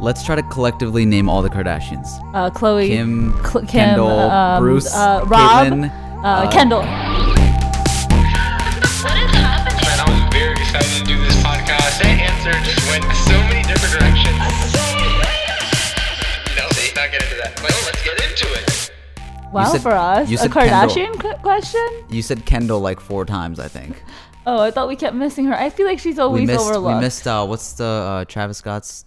Let's try to collectively name all the Kardashians. Uh, Khloe, Kim, Cl- Kim, Kendall, um, Bruce, uh, Rob, Caitlyn, uh, uh, Kendall. Man, I was very excited to do this podcast. That answer just went so many different directions. No, see, not get into that. Well, let's get into it. Wow, said- for us, you a said Kendall. Kardashian question. You said Kendall like four times, I think. Oh, I thought we kept missing her. I feel like she's always we missed. overlooked. We missed. Uh, what's the uh, Travis Scott's?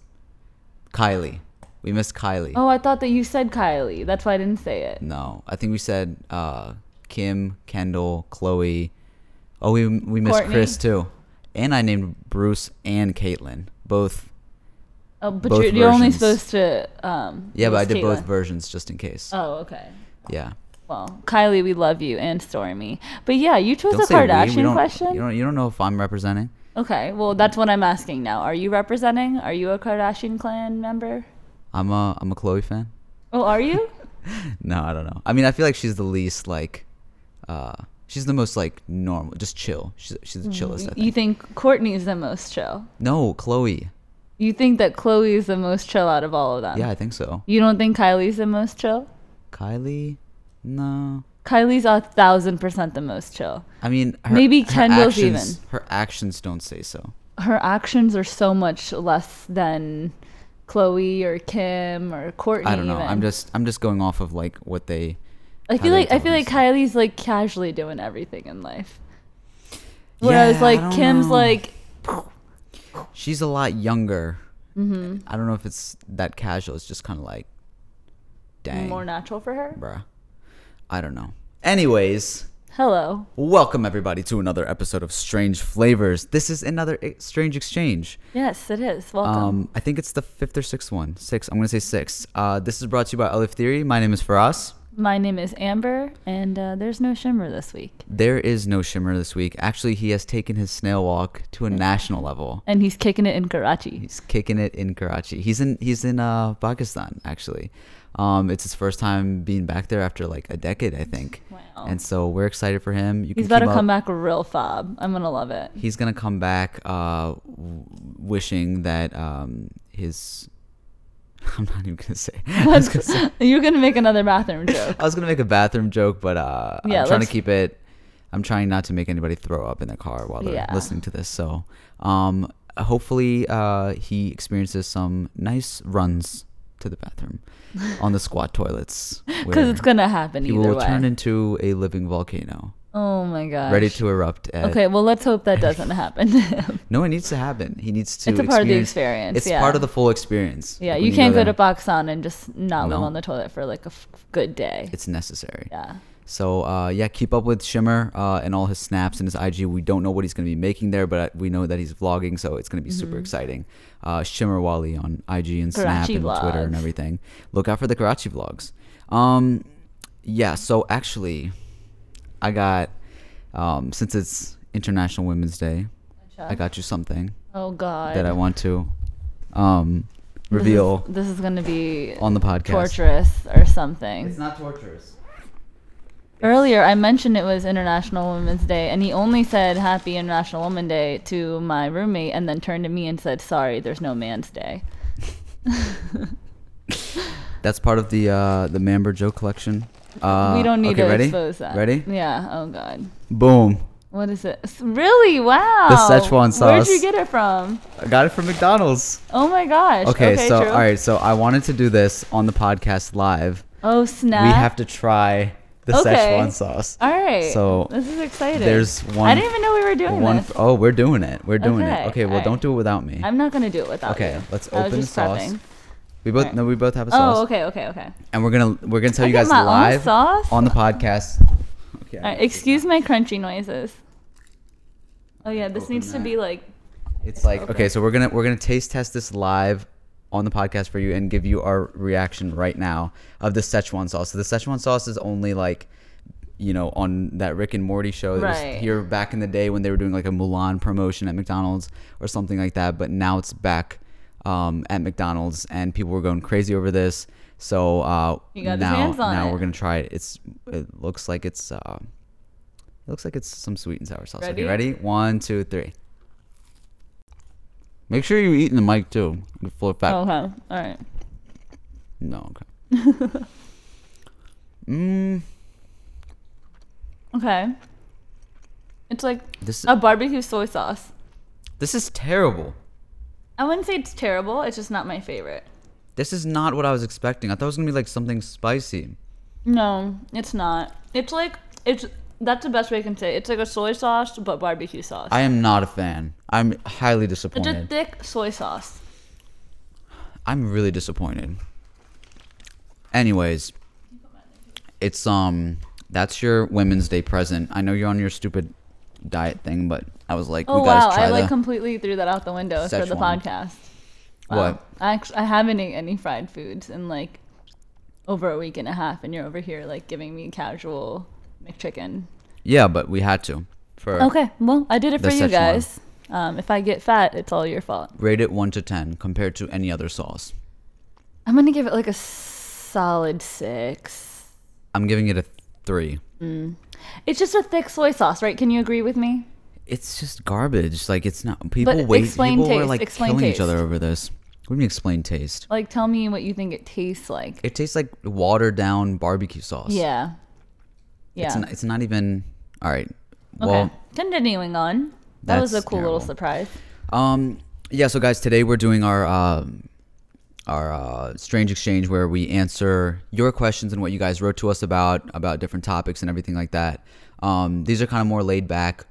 Kylie. We missed Kylie. Oh, I thought that you said Kylie. That's why I didn't say it. No, I think we said uh, Kim, Kendall, Khloe. Oh, we we missed Kourtney. Kris too, and I named Bruce and Caitlyn both. Oh, but Both you're, you're only supposed to. Um, Yeah, but I did both versions just in case. Oh, okay. yeah. Well, Kylie, we love you, and Stormi. But yeah, you chose Don't a say we. We Kardashian question. You don't. You don't know if I'm representing. Okay, well, that's what I'm asking now. Are you representing? Are you a Kardashian clan member? I'm a I'm a Khloe fan. Oh, are you? No, I don't know. I mean, I feel like she's the least like, uh, she's the most like normal, just chill. She's she's the chillest. I think. you think Kourtney is the most chill? no, Khloe. You think that Khloe is the most chill out of all of them? Yeah, I think so. You don't think Kylie's the most chill? Kylie, no. Kylie's a thousand percent the most chill. I mean, her, Maybe her Kendall's actions, even. Her actions don't say so. Her actions are so much less than Khloe or Kim or Kourtney. I don't know. even. I'm just I'm just going off of like what they. I feel like I feel like. Kylie's like casually doing everything in life. Whereas Yeah, like Kim's know. like She's a lot younger. Mm-hmm. I don't know if it's that casual. It's just kind of like, dang, more natural for her. bruh. I don't know. Anyways, Hello. welcome everybody to another episode of Strange Flavors. This is another e- strange exchange. Yes, it is. Welcome. Um, I think it's the fifth or sixth one. Six. I'm gonna say six. Uh, this is brought to you by Olive Theory. My name is Faraz. My name is Amber, and uh, there's no shimmer this week. There is no shimmer this week. Actually, he has taken his snail walk to a national level. And he's kicking it in Karachi. He's kicking it in Karachi. He's in he's in uh, Pakistan actually. Um, it's his first time being back there after like a decade, I think. Wow. And so we're excited for him. You He's about to come back real fob. I'm gonna love it. He's gonna come back, uh, w- wishing that um, his. I'm not even gonna say. Gonna say. You're gonna make another bathroom joke. I was gonna make a bathroom joke, but uh, Yeah, I'm trying to keep it. I'm trying not to make anybody throw up in their car while they're Yeah. listening to this. So, um, hopefully, uh, he experiences some nice runs to the bathroom on the squat toilets. Because it's gonna happen he either will way. turn into a living volcano, oh my god! ready to erupt. Okay, well let's hope that doesn't happen. No, it needs to happen. He needs to. It's a part of the experience- It's yeah. part of the full experience. Yeah, Like, you can't go there, to Pakistan and just not live on the toilet for like a f- good day. It's necessary. yeah. So uh, yeah, keep up with Shimmer uh, and all his snaps and his IG. We don't know what he's going to be making there, but we know that he's vlogging, so it's going to be super exciting. Uh, Shimmer Wally on IG and Snap Mm-hmm. Karachi and Twitter and everything. Look out for the Karachi vlogs. Um, yeah. So actually, I got um, since it's International Women's Day, I got you something Oh God. that I want to um, This is- reveal This is, gonna be on the podcast. torturous or something. It's not torturous. Earlier, I mentioned it was International Women's Day, and he only said Happy International Women's Day to my roommate, and then turned to me and said, "Sorry, there's no Man's Day." That's part of the uh, the Mamber joke collection. Uh, we don't need okay, to ready? expose that. Ready? Yeah. Oh God. Boom. What is it? S- Really? Wow. The Szechuan sauce. Where'd you get it from? I got it from McDonald's. Oh my gosh. Okay, Okay. so true. all right, so I wanted to do this on the podcast live. Oh snap. We have to try the Okay. Szechuan sauce. All right. So, this is exciting. there's one. I didn't even know we were doing One. this. oh, we're doing it. We're doing Okay, it. Okay, well, alright. don't do it without me. I'm not gonna do it without Okay, you. let's I was open the sauce. prepping. we both alright. no, we both have a oh, sauce. Oh, okay, okay, okay. And we're gonna we're gonna tell I you guys live sauce? on the podcast. Okay. All right, excuse my crunchy noises. Oh yeah, this Open needs to be like. It's like Okay. okay, so we're gonna we're gonna taste test this live on the podcast for you and give you our reaction right now of the Szechuan sauce. So the Szechuan sauce is only like, you know, on that Rick and Morty show that Right. was here back in the day when they were doing like a Mulan promotion at McDonald's or something like that. But now it's back um, at McDonald's and people were going crazy over this. So uh, now now it. we're gonna try it. It's it looks like it's uh, it looks like it's some sweet and sour sauce. Ready? Okay, ready? One, two, three. Make sure you eat in the mic too. Full fat. Okay. All right. No, okay. mm, Okay. It's like this a barbecue soy sauce. this is terrible. I wouldn't say it's terrible. It's just not my favorite. This is not what I was expecting. I thought it was gonna be like something spicy. No, it's not. It's like it's that's the best way I can say. it. It's like a soy sauce but barbecue sauce. I am not a fan. I'm highly disappointed. it's a thick soy sauce. I'm really disappointed. Anyways, it's um that's your Women's Day present. I know you're on your stupid diet thing, but I was like, Oh we gotta wow, try I like the completely threw that out the window for the Szechuan. podcast. what? I actually I haven't eaten any fried foods in like over a week and a half, and you're over here like giving me casual McChicken. Yeah, but we had to. For Okay, well I did it for you guys. Um, if I get fat, it's all your fault. rate it one to ten compared to any other sauce. I'm gonna give it like a solid six. I'm giving it a three. It's just a thick soy sauce, right? Can you agree with me? It's just garbage. Like it's not. People But wait. explain People were taste, like explain killing each other over this. What do you explain taste? Like, tell me what you think it tastes like. It tastes like watered down barbecue sauce. Yeah. Yeah. It's not, it's not even. All right. okay. Well, Continuing on. That was a cool little surprise. Um, yeah. So, guys, today we're doing our um, our uh, strange exchange where we answer your questions and what you guys wrote to us about about different topics and everything like that. Um, these are kind of more laid back,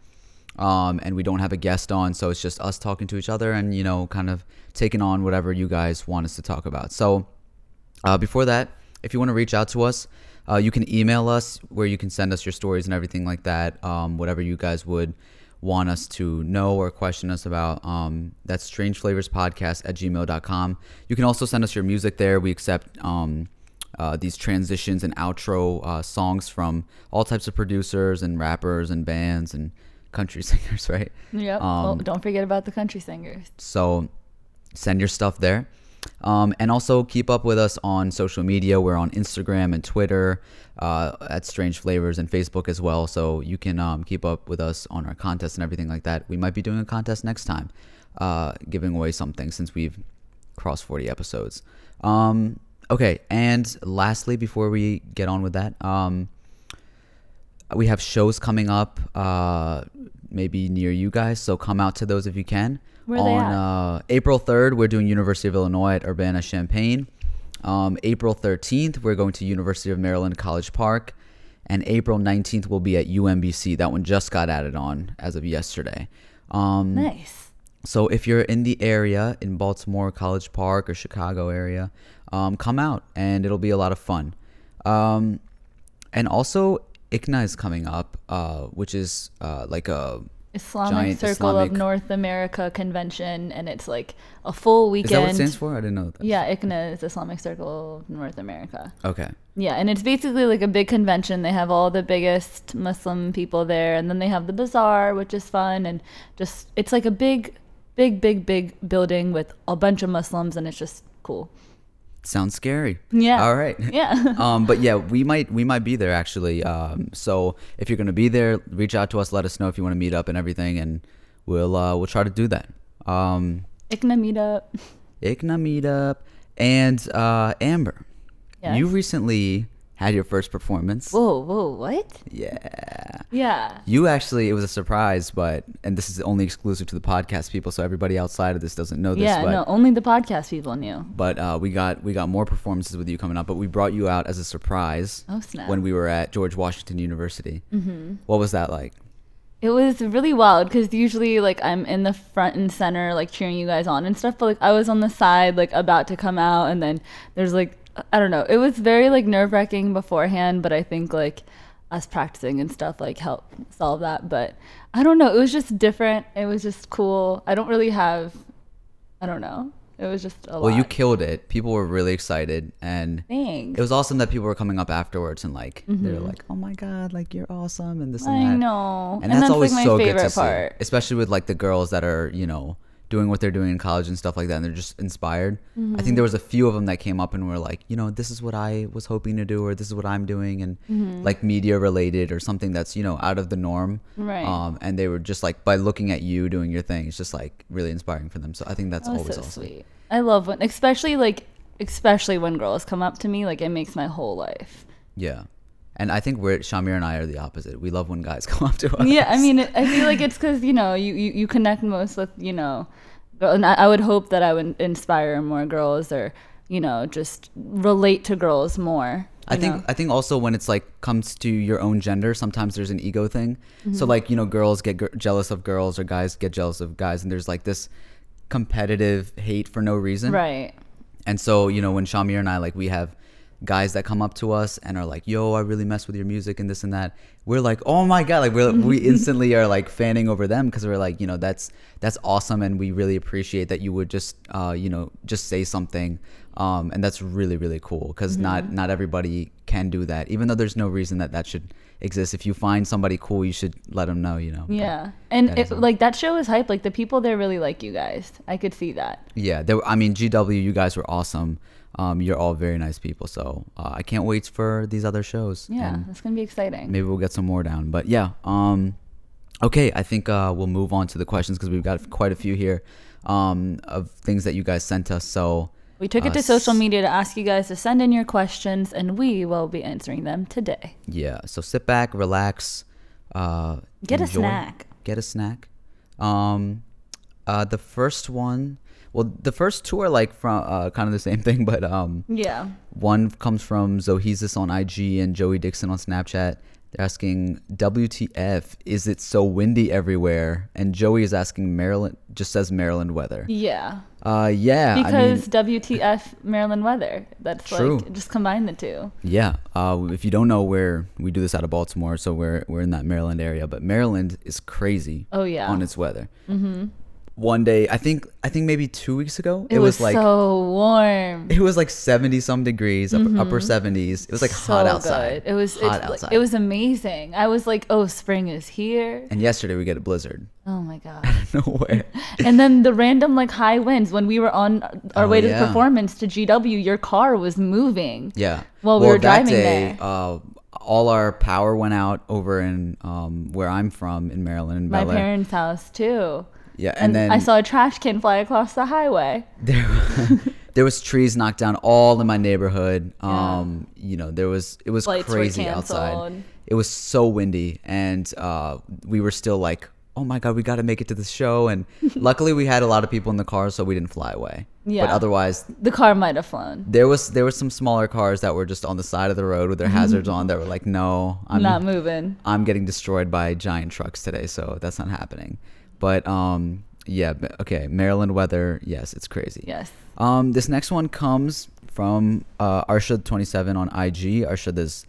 um, and we don't have a guest on, so it's just us talking to each other and you know, kind of taking on whatever you guys want us to talk about. So, uh, before that, if you want to reach out to us, uh, you can email us where you can send us your stories and everything like that. Um, whatever you guys would want us to know or question us about. Um, that's strangeflavorspodcast at gmail.com. You can also send us your music there. We accept um, uh, these transitions and outro uh, songs from all types of producers and rappers and bands and country singers, right? Yep. Um, well, don't forget about the country singers. So send your stuff there. Um, and also keep up with us on social media. We're on Instagram and Twitter uh, at Strange Flavors and Facebook as well. So you can um, keep up with us on our contests and everything like that. We might be doing a contest next time, uh, giving away something since we've crossed 40 episodes. Um, okay. And lastly, before we get on with that, um, we have shows coming up uh, maybe near you guys so come out to those if you can Where on? Uh, april 3rd we're doing university of illinois at urbana champaign um, april 13th we're going to university of maryland college park and april 19th will be at umbc that one just got added on as of yesterday um, Nice. so if you're in the area in Baltimore, College Park, or Chicago area, um, come out and it'll be a lot of fun. Um, and also, ICNA is coming up, uh, which is uh, like a Islamic Circle Islamic- of North America convention, and it's like a full weekend. is that what it stands for? I didn't know that. Yeah, ICNA is Islamic Circle of North America. Okay. Yeah, and it's basically like a big convention. They have all the biggest Muslim people there, and then they have the bazaar, which is fun, and just it's like a big, big, big, big building with a bunch of Muslims, and it's just cool. Sounds scary. Yeah. All right. Yeah. um, but yeah, we might we might be there actually. Um, so if you're gonna be there, reach out to us. Let us know if you want to meet up and everything, and we'll uh, we'll try to do that. Um, ICNA meetup. ICNA meetup and uh, Amber. Yes. You recently had your first performance. Whoa, whoa, what? Yeah. Yeah. You actually, it was a surprise, but, and this is only exclusive to the podcast people, so everybody outside of this doesn't know this, Yeah, but, no, only the podcast people knew. but uh, we got, we got more performances with you coming up, but we brought you out as a surprise Oh, snap. when we were at George Washington University. Mm-hmm. What was that like? It was really wild because usually like I'm in the front and center like cheering you guys on and stuff, but like I was on the side like about to come out and then there's like I don't know. It was very like nerve wracking beforehand, but I think like us practicing and stuff like helped solve that. But I don't know. It was just different. It was just cool. I don't really have. I don't know. It was just a lot. Well, lot. you killed it. People were really excited, and Thanks. it was awesome that people were coming up afterwards and like they were like, "Oh my god, like you're awesome," and this and Mm-hmm. I that. know. and, that's, always like, my so favorite good to part. see, especially with like the girls that are you know doing what they're doing in college and stuff like that, and they're just inspired. I Mm-hmm. think there was a few of them that came up and were like, you know, this is what I was hoping to do, or this is what I'm doing, and Mm-hmm. like media related or something that's you know out of the norm. Right. Um, and they were just like by looking at you doing your thing, it's just like really inspiring for them. So I think that's That was always so awesome. sweet. I love when, especially like, especially when girls come up to me. Like it makes my whole life. Yeah. And I think we're Shamir and I are the opposite. We love when guys come up to us. Yeah, I mean, I feel like it's because you know you, you you connect most with you know, and I, I would hope that I would inspire more girls or you know just relate to girls more. I think know? I think also when it's like comes to your own gender, sometimes there's an ego thing. Mm-hmm. So like you know, girls get jealous of girls, or guys get jealous of guys, and there's like this competitive hate for no reason. right. And so you know, when Shamir and I like we have guys that come up to us and are like, "Yo, I really mess with your music and this and that." We're like, "Oh my god!" Like we we instantly are like fanning over them because we're like, you know, that's that's awesome, and we really appreciate that you would just, uh, you know, just say something, um, and that's really really cool because not not everybody can do that. Even though there's no reason that that should exist. If you find somebody cool, you should let them know. You know. Yeah, and that it, like that show is hype. Like the people there really like you guys. I could see that. Yeah, there. were- I mean, GW, you guys were awesome. Um, you're all very nice people. So uh, I can't wait for these other shows. Yeah, and- it's gonna be exciting. maybe we'll get some more down but yeah um okay i think uh we'll move on to the questions because we've got quite a few here um of things that you guys sent us so We took it uh, to social media to ask you guys to send in your questions, and we will be answering them today. yeah so sit back relax uh Get a snack. get a snack um uh the first one well the first two are like from uh kind of the same thing but um Yeah. One comes from Zohesis on IG and Joey Dixon on Snapchat. They're asking, WTF, is it so windy everywhere? And Joey is asking, Maryland, just says Maryland weather. Yeah. Uh, yeah. Because I mean, WTF Maryland weather. That's True. like just combine the two. yeah. Uh, if you don't know where we do this out of Baltimore, so we're, we're in that Maryland area, but Maryland is crazy Oh, yeah. on its weather. Mm-hmm. One day, I think, I think maybe two weeks ago, It, was, like, so warm. it was like 70 some degrees, up, upper 70s. It was like hot Mm-hmm. So outside. Good. It was hot outside. It was amazing. I was like, oh, spring is here. and yesterday we get a blizzard. Oh my god. Nowhere. and then the random like high winds when we were on our Oh, way to yeah. the performance to GW, your car was moving. Yeah. While we were driving day, there. uh, all our power went out over in um, where I'm from in Maryland, in My Bel Air. parents' house too. Yeah, And, and, then I saw a trash can fly across the highway. there, there was trees knocked down all in my neighborhood. Yeah. Um, you know, there was it was Flights were crazy outside. It was so windy, and uh, we were still like, "Oh my god, we got to make it to the show!" And luckily, we had a lot of people in the car, so we didn't fly away. Yeah. But otherwise, The car might have flown. there was there was some smaller cars that were just on the side of the road with their hazards on that were like, "No, I'm not moving. I'm getting destroyed by giant trucks today, so that's not happening. But um, yeah, okay, Maryland weather, yes, it's crazy. Yes. Um, this next one comes from uh, Arshad27 on IG. Arshad is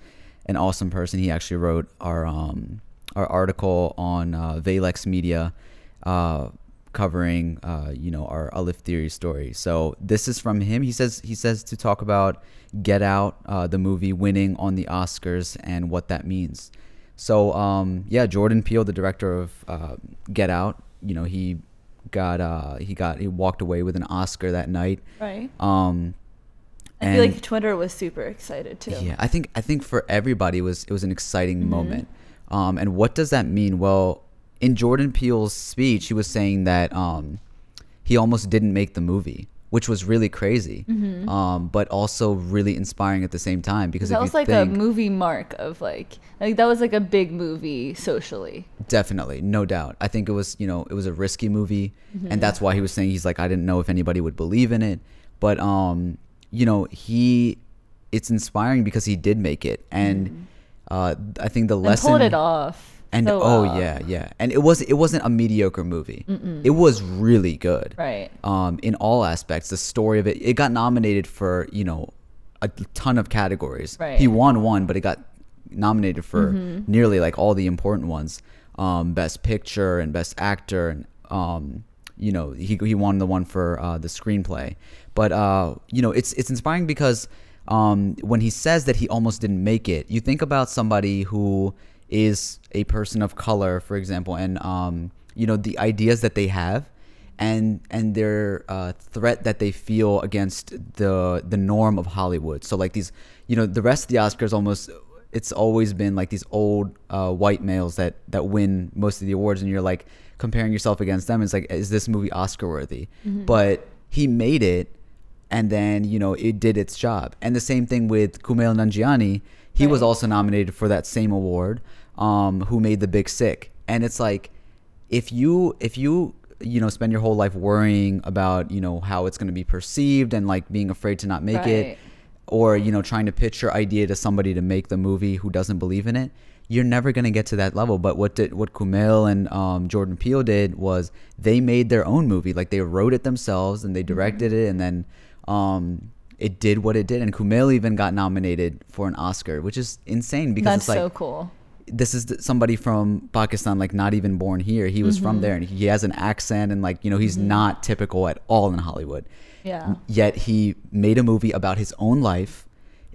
an awesome person. He actually wrote our um our article on uh, Valex Media, uh, covering uh you know our Alif Theory story. So this is from him. He says he says to talk about Get Out, uh, the movie winning on the Oscars and what that means. So um, yeah, Jordan Peele, the director of uh, Get Out, you know he got uh, he got he walked away with an Oscar that night. Right. Um, I feel like Twitter was super excited too. yeah, I think I think for everybody it was it was an exciting Mm-hmm. moment. Um, and what does that mean? Well, in Jordan Peele's speech, he was saying that um, he almost didn't make the movie, which was really crazy, um, but also really inspiring at the same time. Because Mm-hmm. That was like think, a movie mark of like like that was like a big movie socially. Definitely, no doubt. I think it was, you know, it was a risky movie, Mm-hmm. and that's why he was saying he's like, I didn't know if anybody would believe in it, but um, you know, he, it's inspiring because he did make it, and uh, I think the Mm-hmm. And lesson pulled it off. And so oh well. yeah, yeah, and it was it wasn't a mediocre movie. It was really good, Right. Um, in all aspects, the story of it, it got nominated for you know a ton of categories. Right. He won one, but it got nominated for Mm-hmm. nearly like all the important ones, um, best picture and best actor, and um, you know he he won the one for uh, the screenplay. But uh, you know it's it's inspiring because um, when he says that he almost didn't make it, you think about somebody who is a person of color, for example, and um, you know the ideas that they have, and and their uh, threat that they feel against the the norm of Hollywood. So like these, you know, the rest of the Oscars almost it's always been like these old uh, white males that that win most of the awards, and you're like comparing yourself against them. It's like, is this movie Oscar worthy? But he made it, and then you know it did its job. And the same thing with Kumail Nanjiani. He was also nominated for that same award. Um, who made The Big Sick? And it's like, if you if you you know spend your whole life worrying about you know how it's going to be perceived and like being afraid to not make Right. it or you know trying to pitch your idea to somebody to make the movie who doesn't believe in it you're never going to get to that level but what did what Kumail and um, Jordan Peele did was they made their own movie like they wrote it themselves and they Mm-hmm. directed it and then um, it did what it did and Kumail even got nominated for an Oscar which is insane because That's it's like so cool. This is somebody from Pakistan, like not even born here. He was Mm-hmm. from there, and he has an accent, and like you know, he's not typical at all in Hollywood. Yeah. Yet he made a movie about his own life.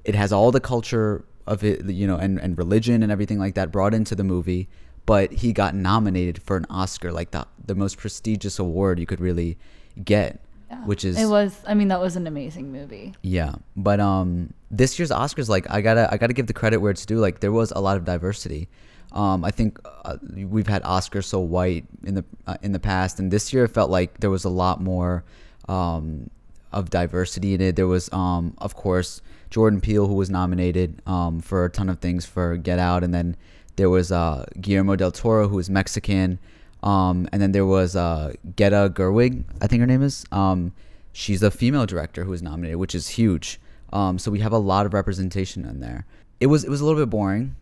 It has all the culture of it, you know, and and religion and everything like that brought into the movie. But he got nominated for an Oscar, like the the most prestigious award you could really get, which is It was. I mean, that was an amazing movie. yeah, but um, this year's Oscars, like I gotta, I gotta give the credit where it's due. Like there was a lot of diversity. Um, I think uh, we've had Oscars so white in the uh, in the past, and this year it felt like there was a lot more um, of diversity in it. There was, um, of course, Jordan Peele who was nominated um, for a ton of things for Get Out, and then there was uh, Guillermo del Toro who is Mexican. Um, and then there was uh, Greta Gerwig, I think her name is. Um, she's a female director who was nominated, which is huge. Um, so we have a lot of representation in there. It was it was a little bit boring.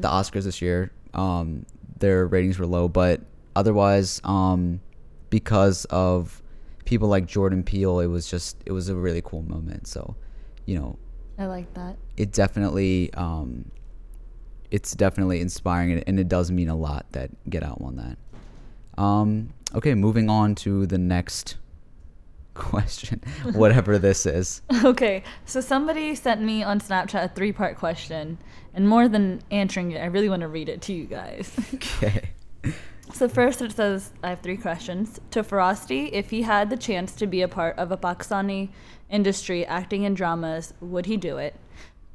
The Oscars this year, um, their ratings were low, but otherwise, um, because of people like Jordan Peele, it was just it was a really cool moment. So, you know, I like that. it definitely um, it's definitely inspiring and, and it does mean a lot that Get Out won that. Um, okay, moving on to the next question, whatever this is. Okay, so somebody sent me on Snapchat a three part question, and more than answering it, I really want to read it to you guys. Okay. so, first it says I have three questions. To Ferocity, if he had the chance to be a part of a Pakistani industry acting in dramas, would he do it?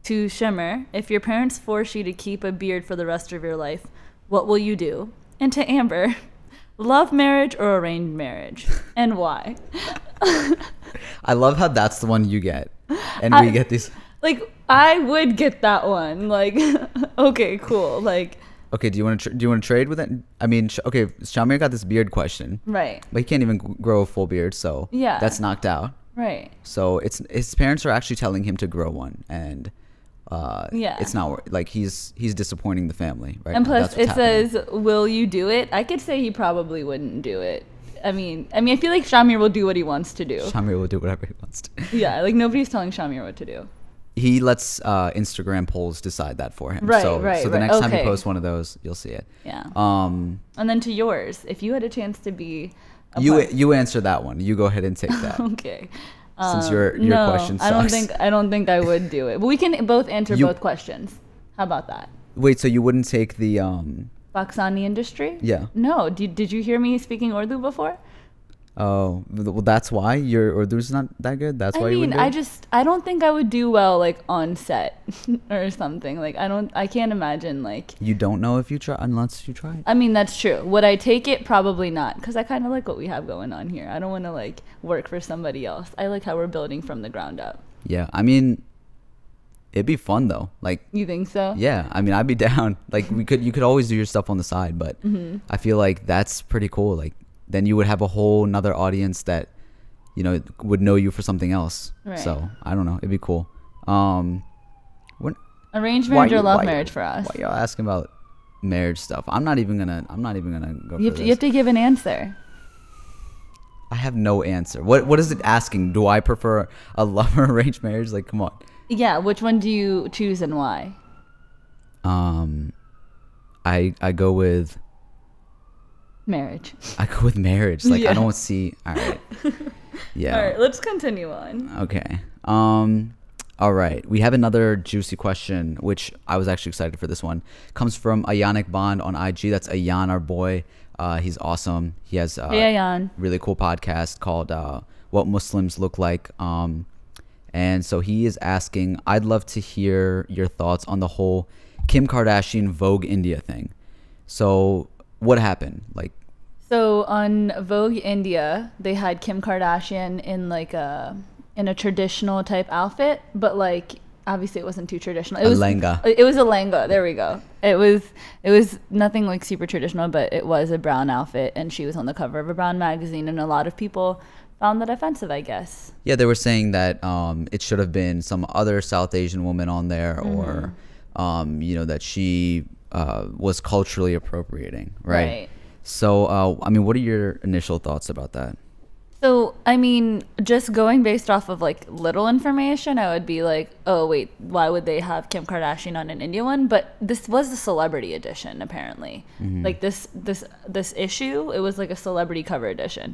To Shimmer, if your parents force you to keep a beard for the rest of your life, what will you do? And to Amber, love marriage or arranged marriage, and why? I love how that's the one you get, and I- we get these. Like I would get that one. Like okay, cool. Like Okay, do you want to do you want to trade with it? I mean, sh- okay, Shamir got this beard question, right. but he can't even grow a full beard, so Yeah. that's knocked out. Right. So it's his parents are actually telling him to grow one, and uh, Yeah. it's not like he's he's disappointing the family, right? And now. plus it happening. says, "Will you do it?" I could say he probably wouldn't do it. I mean, I mean, I feel like Shamir will do what he wants to do. Shamir will do whatever he wants to. yeah, like nobody's telling Shamir what to do. He lets uh, Instagram polls decide that for him. Right, so, right, So the right. next time he posts one of those, you'll see it. Yeah. Um, And then to yours, if you had a chance to be a you you answer that one. You go ahead and take that. okay. Since Um, your- your no, question I don't sucks. think I don't think I would do it. But we can both answer You- both questions. How about that? Wait, so you wouldn't take the um? Pakistani industry? Yeah. No. Did, did you hear me speaking Urdu before? Oh, well, that's why your Urdu's not that good. That's why I you mean, I just I don't think I would do well like on set or something. Like I don't I can't imagine like You don't know if you try unless you try. I mean, that's true. Would I take it? Probably not, because I kind of like what we have going on here. I don't want to like work for somebody else. I like how we're building from the ground up. Yeah, I mean, it'd be fun though. Like, You think so? yeah, I mean, I'd be down. Like, we could, you could always do your stuff on the side, but Mm-hmm. I feel like that's pretty cool. Like, then you would have a whole nother audience that, you know, would know you for something else. Right. So I don't know, it'd be cool. Um, when, Arranged marriage or love why marriage for us? Why y'all asking about marriage stuff? I'm not even gonna. I'm not even gonna go. You for have, to, you have to give an answer. I have no answer. What What is it asking? Do I prefer a love or arranged marriage? Like, come on. Yeah, which one do you choose and why? Um, I I go with Marriage. I go with marriage. Like Yeah. I don't see. All right. Yeah. All right, let's continue on. Okay. Um. All right. We have another juicy question, which I was actually excited for this one. Comes from Ayanic Bond on IG. That's Ayan, our boy. Uh, he's awesome. He has uh, Hey, Ayan. really cool podcast called uh, "What Muslims Look Like." Um, and so he is asking, I'd love to hear your thoughts on the whole Kim Kardashian Vogue India thing. So what happened? Like, So on Vogue India, they had Kim Kardashian in like a in a traditional type outfit, but like obviously it wasn't too traditional. It A was lehenga. It was a lehenga. There we go. It was it was nothing like super traditional, but it was a brown outfit, and she was on the cover of a brown magazine, and a lot of people found that offensive. I guess. yeah, they were saying that um, it should have been some other South Asian woman on there, or um, you know that she uh, was culturally appropriating, right? Right. So, uh, I mean, what are your initial thoughts about that? So, I mean, just going based off of like little information, I would be like, oh, wait, why would they have Kim Kardashian on an India one? But this was the celebrity edition, apparently. Like this, this, this issue, it was like a celebrity cover edition.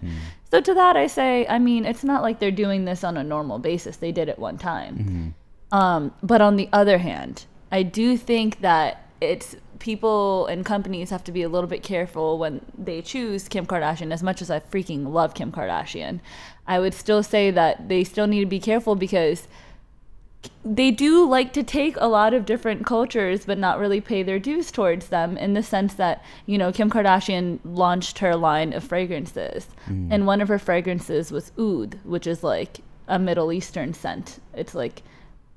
So to that, I say, I mean, it's not like they're doing this on a normal basis. They did it one time. Um, but on the other hand, I do think that it's people and companies have to be a little bit careful when they choose Kim Kardashian. As much as I freaking love Kim Kardashian, I would still say that they still need to be careful because they do like to take a lot of different cultures but not really pay their dues towards them in the sense that you know kim kardashian launched her line of fragrances. Mm. And one of her fragrances was oud which is like a middle eastern scent. It's like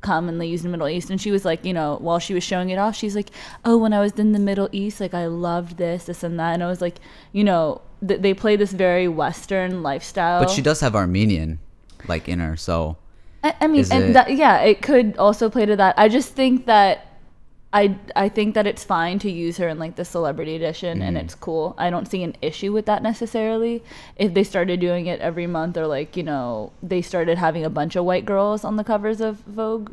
commonly used in the middle east. And she was like you know while she was showing it off she's like oh when i was in the middle east like i loved this this and that. And i was like you know th- they play this very western lifestyle. But she does have Armenian, like in her, so I, I mean, and it- that, yeah, it could also play to that. I just think that I I think that it's fine to use her in like the celebrity edition, and Mm-hmm. it's cool. I don't see an issue with that necessarily. If they started doing it every month, or like you know, they started having a bunch of white girls on the covers of Vogue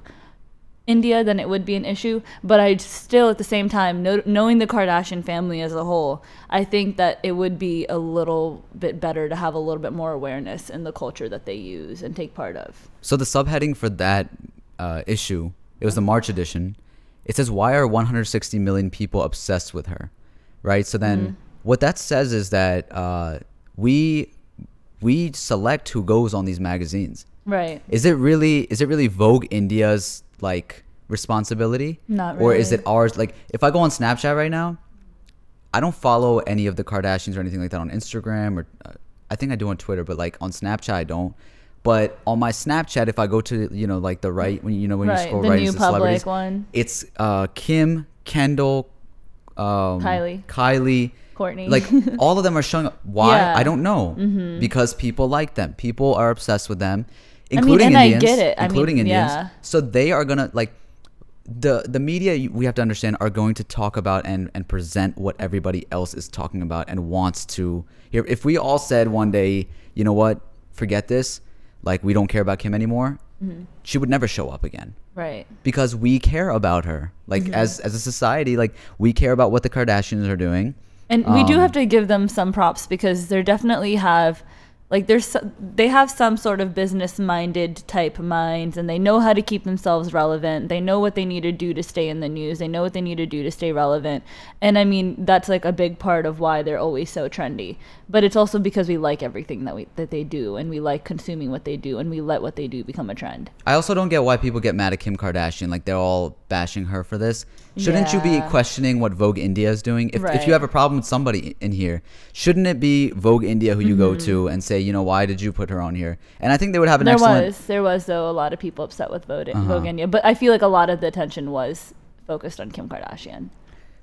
India, then it would be an issue. But I still, at the same time, know, knowing the Kardashian family as a whole, I think that it would be a little bit better to have a little bit more awareness in the culture that they use and take part of. So the subheading for that uh, issue, it was the March edition. It says, "Why are 160 million people obsessed with her?" Right. So then, what that says is that uh, we we select who goes on these magazines. Right. Is it really is it really Vogue India's like responsibility? Not really. Or is it ours? Like if I go on Snapchat right now, I don't follow any of the Kardashians or anything like that on Instagram or uh, I think I do on Twitter, but like on Snapchat I don't. But on my Snapchat, if I go to you know like the right when you know when you scroll the right, new it's public one. It's uh, Kim, Kendall, um, Kylie. Kylie, Kourtney. Like all of them are showing up. Why? Yeah. Mm-hmm. I don't know. Because people like them. People are obsessed with them, mean, including I Indians. get it. I mean, including Indians. yeah. So they are gonna like the the media. We have to understand are going to talk about and and present what everybody else is talking about and wants to hear. If we all said one day, you know what, forget this, like we don't care about Kim anymore, Mm-hmm. she would never show up again right. because we care about her. Like Mm-hmm. as as a society, like we care about what the Kardashians are doing. And we do Um, have to give them some props because they definitely have like there's they have some sort of business minded type minds and they know how to keep themselves relevant. They know what they need to do to stay in the news. They know what they need to do to stay relevant. And I mean that's like a big part of why they're always so trendy. But it's also because we like everything that we that they do and we like consuming what they do and we let what they do become a trend. I also don't get why people get mad at Kim Kardashian. Like they're all bashing her for this. Shouldn't you be questioning what Vogue India is doing? If, if you have a problem with somebody in here, shouldn't it be Vogue India who you go Mm-hmm. to and say, you know, why did you put her on here? And I think they would have an There excellent. was there was though a lot of people upset with Vogue, Uh-huh. Vogue India, but I feel like a lot of the attention was focused on Kim Kardashian.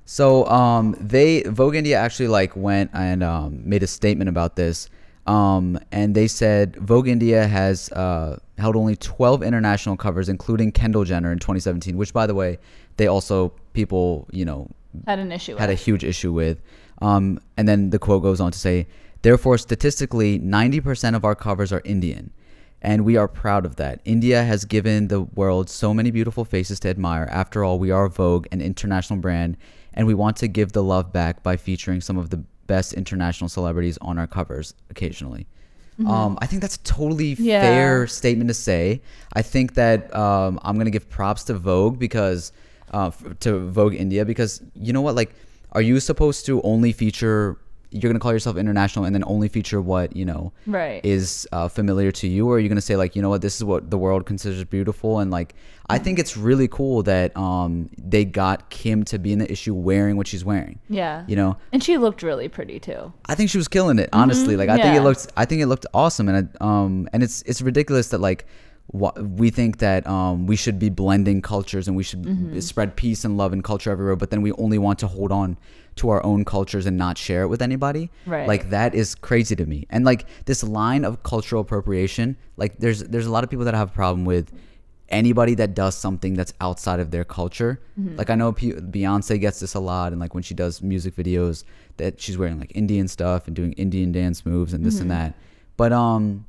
So um, they Vogue India actually like went and um, made a statement about this, um, and they said Vogue India has uh, held only 12 international covers, including Kendall Jenner in 2017, which by the way, they also people you know Had an issue. had a huge issue with. Um, and then the quote goes on to say, therefore, statistically, 90% of our covers are Indian. And we are proud of that. India has given the world so many beautiful faces to admire. After all, we are Vogue, an international brand, and we want to give the love back by featuring some of the best international celebrities on our covers occasionally. Um, I think that's a totally Yeah. fair statement to say. I think that um, I'm gonna give props to Vogue because uh, to Vogue India because you know what, like, are you supposed to only feature you're gonna call yourself international and then only feature what you know Right. is uh, familiar to you, or are you gonna say like, you know what, this is what the world considers beautiful, and like, I think it's really cool that um they got Kim to be in the issue wearing what she's wearing. Yeah. You know, And she looked really pretty too. I think she was killing it. Honestly, like I think Mm-hmm. it looked, I think it looked awesome, and it, um, and it's it's ridiculous that like. We think that um, we should be blending cultures and we should Mm-hmm. spread peace and love and culture everywhere, but then we only want to hold on to our own cultures and not share it with anybody. Right. Like that is crazy to me. And like this line of cultural appropriation, like there's there's a lot of people that have a problem with anybody that does something that's outside of their culture. Mm-hmm. Like I know P- Beyonce gets this a lot, and like when she does music videos, that she's wearing like Indian stuff and doing Indian dance moves and this and Mm-hmm. that. But um,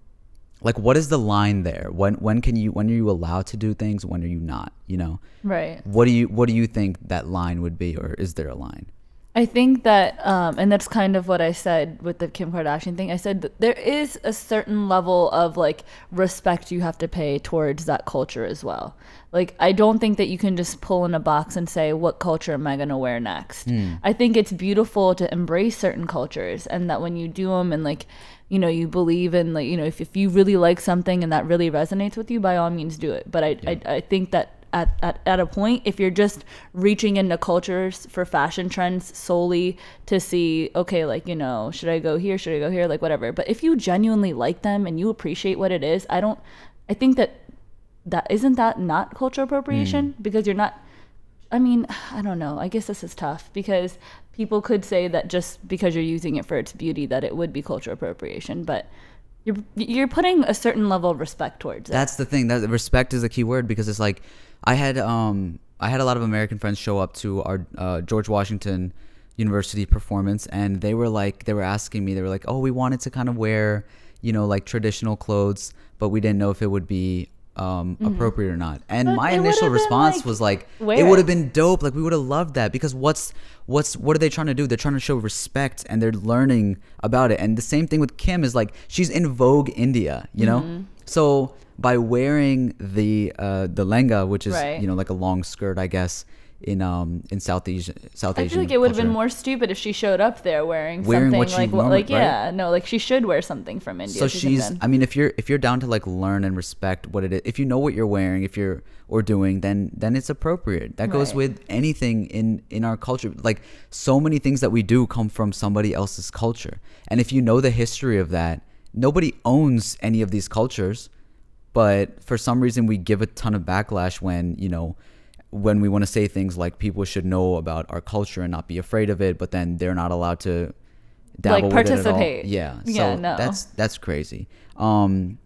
like what is the line there? When when can you when are you allowed to do things? When are you not? You know, Right. what do you what do you think that line would be, or is there a line? I think that, um, and that's kind of what I said with the Kim Kardashian thing. I said that there is a certain level of like respect you have to pay towards that culture as well. Like, I don't think that you can just pull in a box and say, what culture am I going to wear next? I think it's beautiful to embrace certain cultures and that when you do them and like, you know, you believe in like, you know, if, if you really like something and that really resonates with you, by all means do it. But I, I, I think that at, at, at a point if you're just reaching into cultures for fashion trends solely to see okay like you know should i go here? Should i go here? Like whatever. But if you genuinely like them and you appreciate what it is i don't i think that that isn't that not cultural appropriation? Mm. Because you're not i mean i don't know. I guess this is tough because people could say that just because you're using it for its beauty that it would be cultural appropriation but you're you're putting a certain level of respect towards it That's the thing. That respect is a key word because it's like I had um I had a lot of American friends show up to our uh, George Washington University performance, and they were like they were asking me they were like, oh, we wanted to kind of wear you know like traditional clothes, but we didn't know if it would be um appropriate or not. And But my initial response like, was like wear it would have been dope. Like we would have loved that because what's what's what are they trying to do? They're trying to show respect and they're learning about it. And the same thing with Kim is like she's in Vogue India, you know. Mm-hmm. So by wearing the uh, the lehenga, which is Right. you know like a long skirt, I guess in um in South Asia, South I feel like it would have been more stupid if she showed up there wearing, Wearing something like what, like yeah, no, like she should wear something from India. So she's. I mean, if you're if you're down to like learn and respect what it is, if you know what you're wearing, if you're or doing, then then it's appropriate. That goes Right. with anything in in our culture. Like so many things that we do come from somebody else's culture, and if you know the history of that, nobody owns any of these cultures, but for some reason we give a ton of backlash when you know when we want to say things like people should know about our culture and not be afraid of it, but then they're not allowed to dabble with it at all. participate. Yeah, so Yeah, no. that's that's crazy. Um,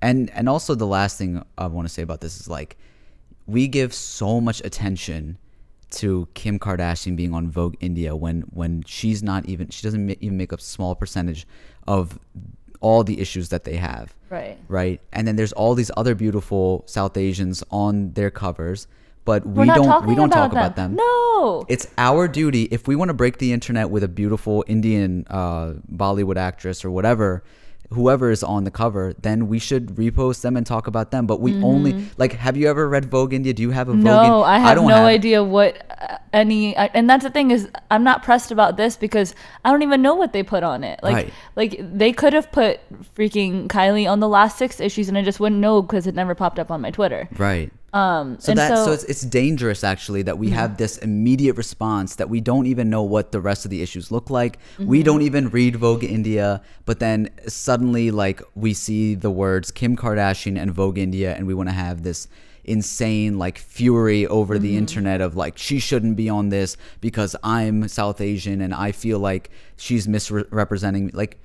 and and also the last thing I want to say about this is like we give so much attention to Kim Kardashian being on Vogue India when when she's not even she doesn't ma- even make a small percentage of all the issues that they have right. right and then there's all these other beautiful South Asians on their covers but we don't we don't about talk about them No. it's our duty if we want to break the internet with a beautiful Indian uh, Bollywood actress or whatever, whoever is on the cover, then we should repost them and talk about them. But we only like. Have you ever read Vogue India? Do you have a Vogue? Mm-hmm. no, I have don't no idea what uh, any. I, and that's the thing is, I'm not pressed about this because I don't even know what they put on it. Like, Right. like they could have put freaking Kylie on the last six issues, and I just wouldn't know because it never popped up on my Twitter. Right. Um, So that so, so, Mm-hmm. it's it's dangerous actually that we have this immediate response that we don't even know what the rest of the issues look like. Mm-hmm. We don't even read Vogue India, but then suddenly like we see the words Kim Kardashian and Vogue India and we want to have this insane like fury over Mm-hmm. the internet of like she shouldn't be on this because I'm South Asian and I feel like she's misrepresenting me. Like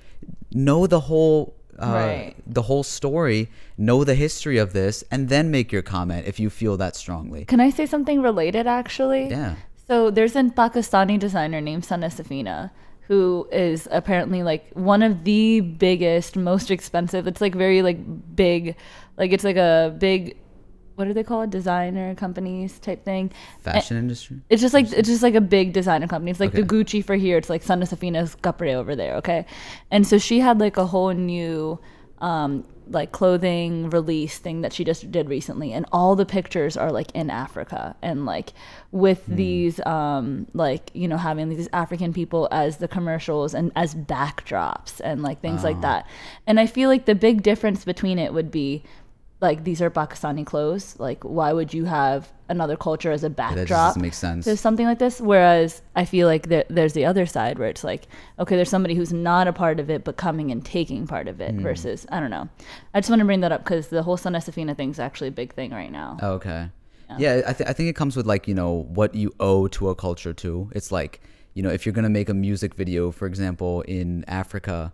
know the whole uh, Right. the whole story, know the history of this, and then make your comment if you feel that strongly. can I say something related actually? Yeah. So there's a Pakistani designer named Sana Safinaz who is apparently like one of the biggest, most expensive. It's like very like big, like it's like a big, what do they call it? Designer companies type thing. Fashion industry. It's just like it's just like a big designer company. It's like the Gucci for here. It's like Sana Safinaz Capre over there. Okay, and so she had like a whole new um, like clothing release thing that she just did recently and all the pictures are like in Africa and like with these um like you know having these African people as the commercials and as backdrops and like things like that. And I feel like the big difference between it would be like these are Pakistani clothes. Like why would you have another culture as a that backdrop? doesn't make sense. to something like this. Whereas I feel like there, there's the other side where it's like, okay, there's somebody who's not a part of it but coming and taking part of Mm. it. Versus I don't know. I just want to bring that up because the whole Sana Safinaz thing is actually a big thing right now. Oh, Okay. Yeah, I, th- I think it comes with like you know what you owe to a culture too. It's like you know if you're gonna make a music video, for example, in Africa,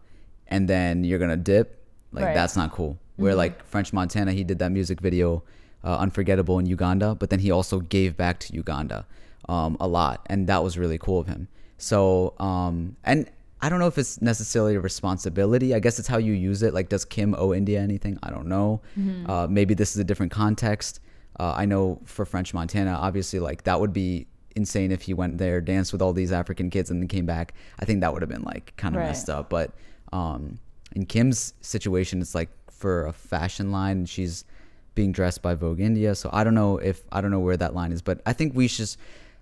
and then you're gonna dip, like Right. that's not cool. Where like French Montana, he did that music video, uh, Unforgettable in Uganda, but then he also gave back to Uganda um, a lot, and that was really cool of him. So um, and I don't know if it's necessarily a responsibility. I guess it's how you use it. Like, does Kim owe India anything? I don't know. Uh, maybe this is a different context. Uh, I know for French Montana, obviously, like that would be insane if he went there, danced with all these African kids, and then came back. I think that would have been like kind of Right. messed up. But um, in Kim's situation, it's like for a fashion line, she's being dressed by Vogue India. So I don't know if I don't know where that line is, but I think we should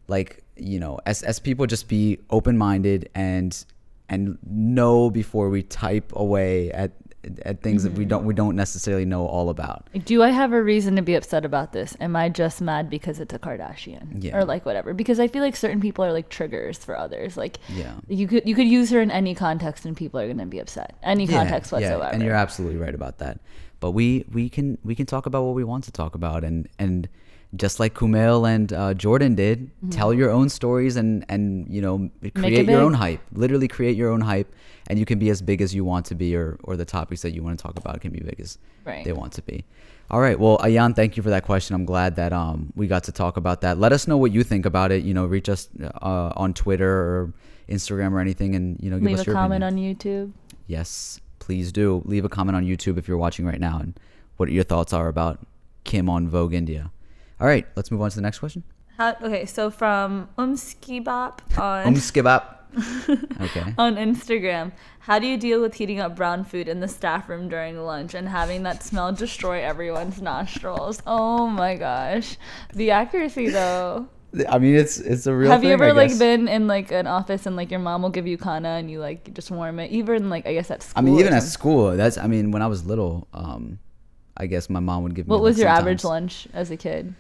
like you know as as people just be open minded and and know before we type away at at things that we Mm-hmm. don't we don't necessarily know all about. Do I have a reason to be upset about this? Am I just mad because it's a Kardashian Yeah. or like whatever? Because I feel like certain people are like triggers for others. Like Yeah. you could you could use her in any context and people are going to be upset. Any context whatsoever. Yeah, and you're absolutely right about that. But we we can we can talk about what we want to talk about, and and just like Kumail and uh, Jordan did, tell your own stories and and you know create your own hype. Literally create your own hype, and you can be as big as you want to be, or or the topics that you want to talk about can be big as Right. they want to be. All right. Well, Ayan, thank you for that question. I'm glad that um we got to talk about that. Let us know what you think about it. You know, reach us uh, on Twitter or Instagram or anything, and you know, give Leave us a your comment opinion. on YouTube. Yes, please do. Leave a comment on YouTube if you're watching right now and what your thoughts are about Kim on Vogue India. All right, let's move on to the next question. How, okay, so from Umskibop on Um, skip up. Okay. on Instagram, how do you deal with heating up brown food in the staff room during lunch and having that smell destroy everyone's nostrils? Oh my gosh, the accuracy though. I mean, it's it's a real. Have you ever I like guess. been in like an office and like your mom will give you kana and you like just warm it? Even like I guess at school. I mean, even at school. That's. I mean, when I was little, um, I guess my mom would give me. What was like, your average lunch as a kid?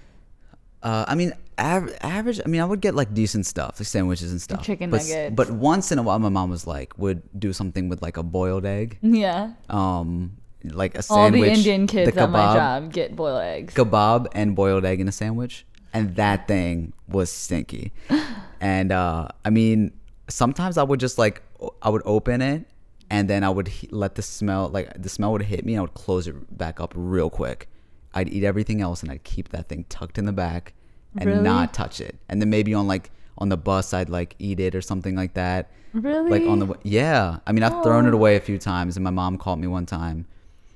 Uh, I mean, aver- average. I mean, I would get like decent stuff, like sandwiches and stuff. chicken but, nuggets. But once in a while, my mom was like, would do something with like a boiled egg, Yeah. um, like a All sandwich. the Indian kids the at my job get boiled eggs. kebab and boiled egg in a sandwich, and that thing was stinky. and uh, I mean, sometimes I would just like I would open it, and then I would he- let the smell like the smell would hit me, and I would close it back up real quick. I'd eat everything else, and I'd keep that thing tucked in the back and Really? not touch it. And then maybe on like on the bus, I'd like eat it or something like that. Really? Like on the yeah. I mean, I've thrown it away a few times, and my mom called me one time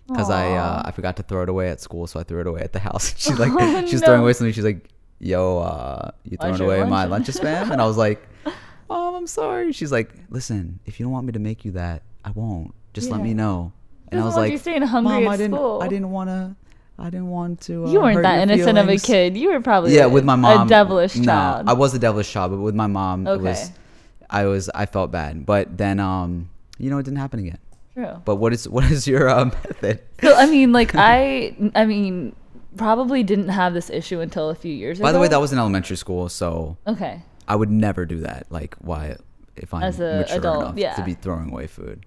because I uh, I forgot to throw it away at school, so I threw it away at the house. she's like, Oh, she's no. throwing away something. She's like, "Yo, uh, you throwing away my lunch? lunches, fam?" And I was like, "Mom, I'm sorry." She's like, "Listen, if you don't want me to make you that, I won't. Just let me know." And I was like, you staying hungry "Mom, I didn't, school." I didn't want to, I didn't want to." Uh, you weren't that innocent of a kid. You were probably Yeah, a- with my mom, a devilish no, child. I was a devilish child, but with my mom, it was, I was, I felt bad. But then, um, you know, it didn't happen again. True. But what is what is your uh, method? So I mean, like I, I mean, probably didn't have this issue until a few years ago. By the way, that was in elementary school, so okay. I would never do that. Like, why? If I'm As a mature adult, enough yeah. to be throwing away food.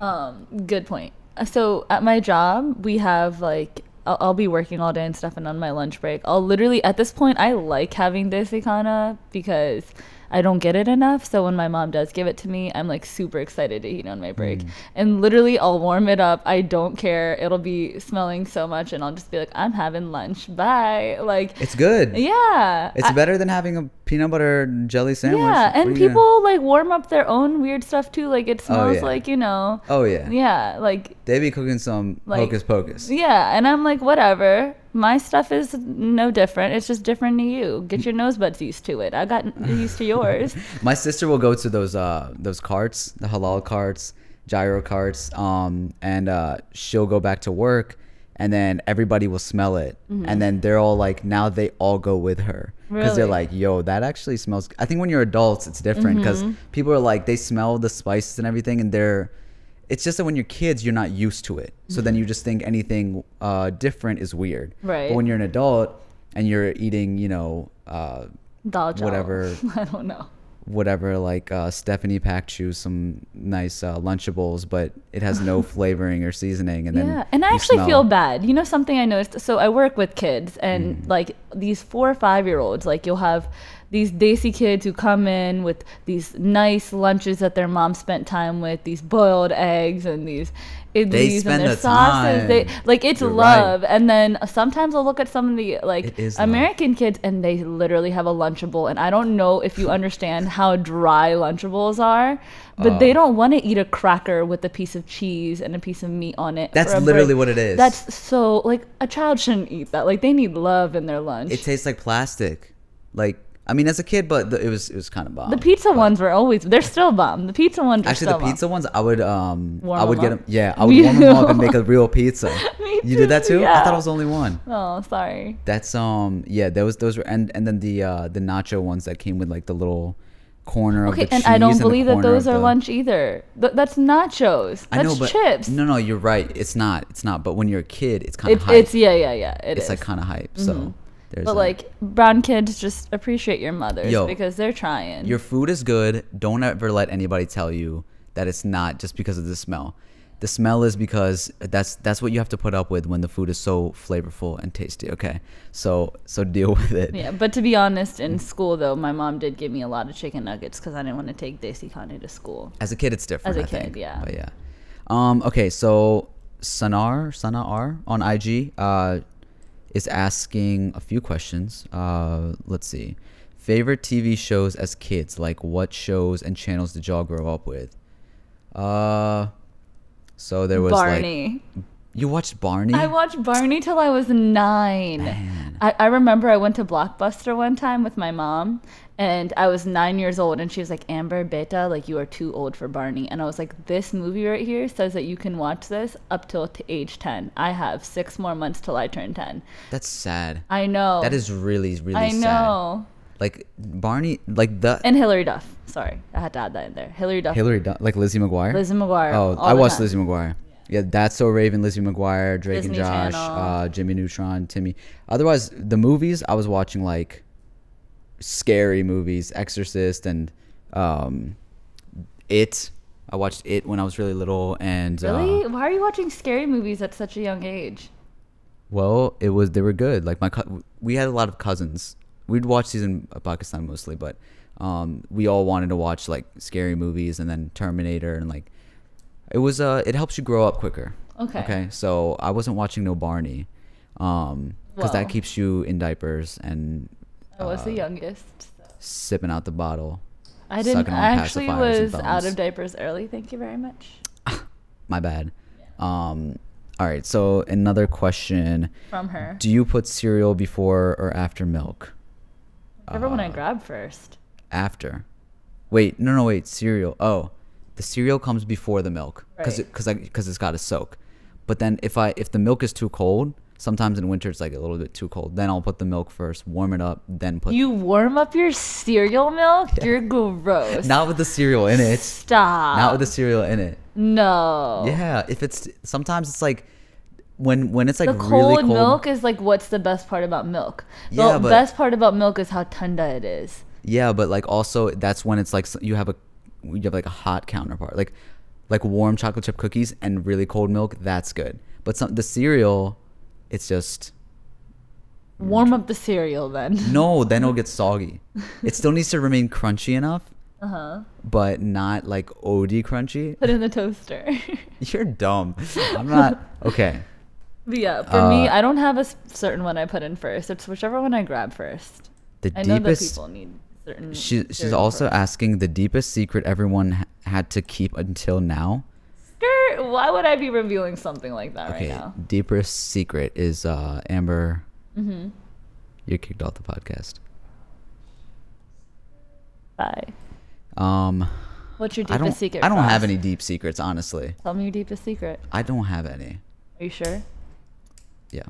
Um, good point. So at my job, we have like I'll, I'll be working all day and stuff, and on my lunch break, I'll literally at this point I like having this ikana because I don't get it enough. So when my mom does give it to me, I'm like super excited to eat on my Mm. break, and literally I'll warm it up. I don't care. It'll be smelling so much, and I'll just be like, I'm having lunch. Bye. Like It's good. yeah. It's I- better than having a peanut butter jelly sandwich. yeah, and you gonna- people like warm up their own weird stuff too. Like it smells yeah. like you know. Oh yeah. Yeah, like They be cooking some Like- hocus pocus. Yeah, and I'm like, whatever. My stuff is no different. It's just different to you. Get your nose buds used to it. I got used to yours. My sister will go to those uh those carts, the halal carts, gyro carts. Um, and uh, she'll go back to work, and then everybody will smell it, and then they're all like, now they all go with her because they're like, yo, that actually smells. I think when you're adults, it's different because people are like, they smell the spices and everything, and they're. It's just that when you're kids, you're not used to it. So then you just think anything uh, different is weird. Right. But when you're an adult and you're eating, you know, uh, Dal whatever. I don't know. Whatever like uh, Stephanie packed you some nice uh, Lunchables, but it has no flavoring or seasoning, and then yeah, and I actually smell- feel bad. You know something I noticed? So I work with kids, and Mm. like these four or five year olds, like you'll have these desi kids who come in with these nice lunches that their mom spent time with, these boiled eggs and these idlis spend and their the sauces. They like it's You're right. love. And then sometimes I'll look at some of the like is love. American kids, and they literally have a lunchable, and I don't know if you understand how dry lunchables are. But Oh. they uh. don't want to eat a cracker with a piece of cheese and a piece of meat on it. That's literally break. what it is. That's so like a child shouldn't eat that. Like they need love in their lunch. It tastes like plastic. Like I mean, as a kid, but the, it was it was kind of bomb. the pizza ones were always they're still bomb. The pizza ones are Actually, the pizza ones, I would um, Warm I would get up? them. Yeah, I would Me warm them up and make a real pizza. You did that too, too? I thought yeah. it was only one. bomb. Oh, sorry. That's um, yeah, those those were and and then the uh the nacho ones that came with like the little corner Okay, of the and I don't the believe that those are the- lunch either. Th- that's nachos. That's I know, but chips. no, no, you're right. It's not. It's not. But when you're a kid, it's kind of It's, hype. it's yeah, yeah, yeah. It it's is. like kind of hype. So there's but that. like brown kids, just appreciate your mothers Yo, because they're trying. your food is good. Don't ever let anybody tell you that it's not just because of the smell. The smell is because that's that's what you have to put up with when the food is so flavorful and tasty. Okay, so so deal with it. Yeah, but to be honest, in school though, my mom did give me a lot of chicken nuggets because I didn't want to take Desi Kane to school. As a kid, it's different. As a I kid, think. yeah. But yeah. Um. Okay. So Sanar Sanar on IG uh is asking a few questions. Uh. Let's see. Favorite TV shows as kids? Like what shows and channels did y'all grow up with? Uh. So there was like Barney. you watched Barney. I watched Barney till I was nine. Man. I, I remember I went to Blockbuster one time with my mom, and I was nine years old, and she was like, Amber, beta, like you are too old for Barney. And I was like, this movie right here says that you can watch this up till t- age 10. I have six more months till I turn 10. That's sad. I know. That is really really I sad. I know. Like Barney, like the And Hilary Duff. Sorry, I had to add that in there. Hilary Duff. Hillary, Dun- like Lizzie McGuire. Lizzie McGuire. Oh, I watched time. Lizzie McGuire. Yeah, that's so Raven, Lizzie McGuire, Drake Disney and Josh, uh, Jimmy Neutron, Timmy. Otherwise, the movies I was watching like scary movies, Exorcist and um, It. I watched It when I was really little, and Really? uh, Why are you watching scary movies at such a young age? well, it was they were good. Like my, cou- we had a lot of cousins. We'd watch these in Pakistan mostly, but um, we all wanted to watch like scary movies and then Terminator and like it was uh it helps you grow up quicker. Okay. Okay. So I wasn't watching no Barney, um, because that keeps you in diapers and I was the uh, youngest. sipping out the bottle. I didn't. I actually was out of diapers early. Thank you very much. My bad. Um, all right. So another question: From her. Do you put cereal before or after milk? Whichever one I uh, grab first. After. Wait, no, no, wait. Cereal. Oh, the cereal comes before the milk because Right. because because it's got to soak. But then if I if the milk is too cold, sometimes in winter it's like a little bit too cold. Then I'll put the milk first, warm it up, then put. You warm up your cereal milk? You're gross. not with the cereal in it. Stop. Not with the cereal in it. no. Yeah, if it's sometimes it's like when when it's like The really cold, cold. milk is like what's the best part about milk? The Yeah, but- best part about milk is how tender it is. Yeah, but like also that's when it's like you have a you have like a hot counterpart, like like warm chocolate chip cookies and really cold milk. That's good. But some the cereal, it's just Warm up the cereal then. no. Then it'll get soggy. It still needs to remain crunchy enough, Uh huh. but not like OD crunchy. Put in the toaster. You're dumb. I'm not okay. but yeah, for me, Uh, I don't have a certain one I put in first. It's whichever one I grab first. The I know that deepest. people need certain. She, she's also first. asking the deepest secret everyone ha- had to keep until now. Why would I be revealing something like that Okay, right now? deepest secret is uh, Amber. Mm-hmm. You're kicked off the podcast. Bye. Um, What's your deepest don't. secret? I don't have any deep secrets, honestly. Tell me your deepest secret. I don't have any. Are you sure? Yeah.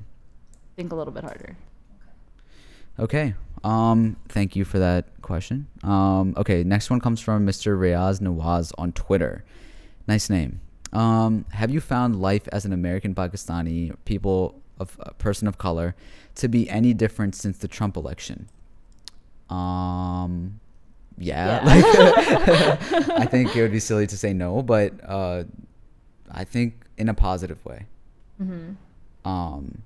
Think a little bit harder. Okay. Um, thank you for that question. Um, okay, next one comes from Mr. Riaz Nawaz on Twitter. Nice name. Um, have you found life as an American Pakistani people of a person of color to be any different since the Trump election? Um, yeah. Yeah. Like, I think it would be silly to say no, but uh, I think in a positive way. Um,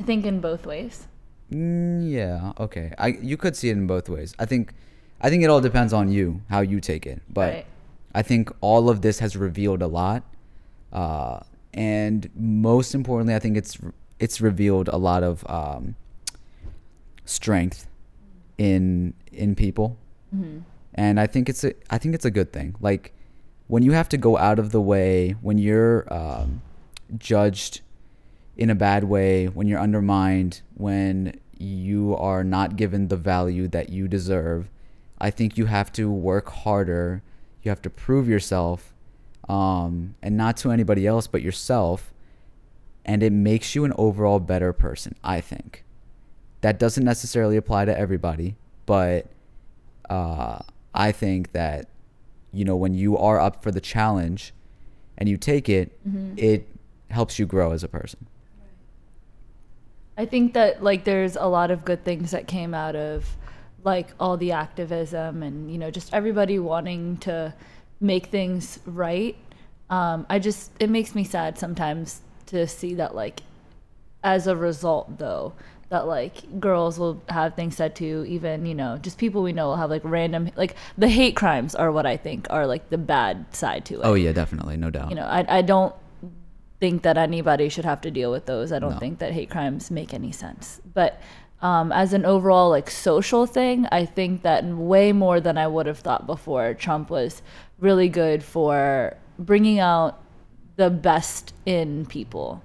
I think in both ways. Mm, yeah. Okay. I you could see it in both ways. I think, I think it all depends on you how you take it. But Right. I think all of this has revealed a lot, uh, and most importantly, I think it's it's revealed a lot of um, strength in in people, and I think it's a I think it's a good thing. Like when you have to go out of the way, when you're um, judged in a bad way, when you're undermined, when you are not given the value that you deserve, I think you have to work harder. You have to prove yourself, um, and not to anybody else but yourself. And it makes you an overall better person, I think. That doesn't necessarily apply to everybody, but uh, I think that, you know, when you are up for the challenge and you take it, it helps you grow as a person. I think that like there's a lot of good things that came out of like all the activism and you know just everybody wanting to make things right. Um, I just it makes me sad sometimes to see that like as a result though that like girls will have things said to even you know just people we know will have like random like the hate crimes are what I think are like the bad side to it Oh yeah, definitely, no doubt. you know, I, I don't think that anybody should have to deal with those. I don't No. think that hate crimes make any sense. But um, as an overall like social thing, I think that way more than I would have thought before, Trump was really good for bringing out the best in people.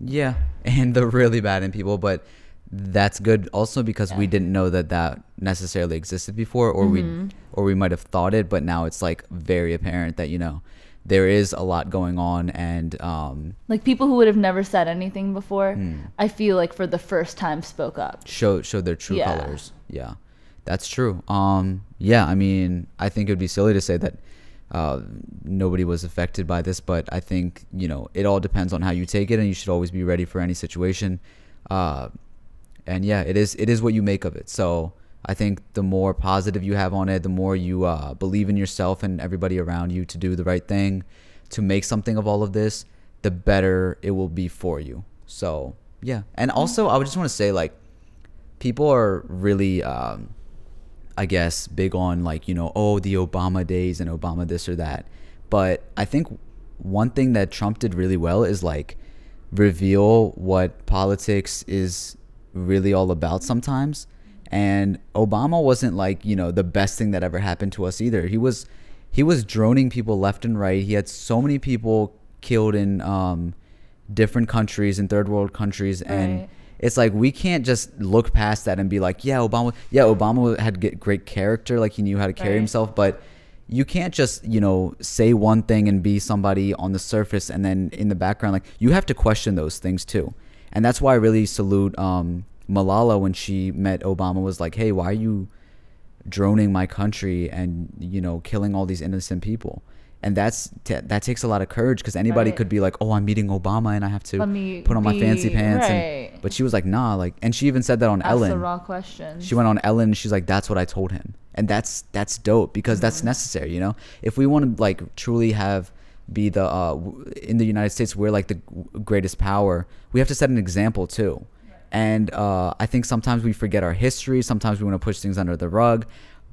Yeah, and the really bad in people, but that's good also because we didn't know that that necessarily existed before, or Mm-hmm. we or we might have thought it, but now it's like very apparent that you know there is a lot going on, and um, Like people who would have never said anything before, Hmm. I feel like for the first time spoke up. show show their true Yeah. colors. Yeah, that's true. Um, yeah, I mean, I think it would be silly to say that uh, nobody was affected by this, but I think you know it all depends on how you take it, and you should always be ready for any situation. Uh, and yeah, it is it is what you make of it. So I think the more positive you have on it, the more you uh, believe in yourself and everybody around you to do the right thing, to make something of all of this, the better it will be for you. So yeah, and also I would just want to say like people are really um, I guess big on like you know oh the Obama days and Obama this or that, but I think one thing that Trump did really well is like reveal what politics is really all about sometimes. And Obama wasn't like you know the best thing that ever happened to us either. He was he was droning people left and right. He had so many people killed in um, different countries in third world countries and Right. It's like we can't just look past that and be like, yeah, Obama, yeah, Obama had great character, like he knew how to carry Right. himself, but you can't just you know say one thing and be somebody on the surface and then in the background, like you have to question those things too, and that's why I really salute um, Malala when she met Obama was like, hey, why are you droning my country and you know killing all these innocent people? And that's t- that takes a lot of courage because anybody Right. could be like, "Oh, I'm meeting Obama and I have to put on my fancy pants." right. And, but she was like, "Nah," like, and she even said that on Ask Ellen. the raw questions. She went on Ellen. And she's like, "That's what I told him," and that's that's dope because that's Mm-hmm. necessary. You know, if we want to like truly have be the uh, w- in the United States, we're like the g- greatest power. We have to set an example too. And uh, I think sometimes we forget our history. Sometimes we want to push things under the rug.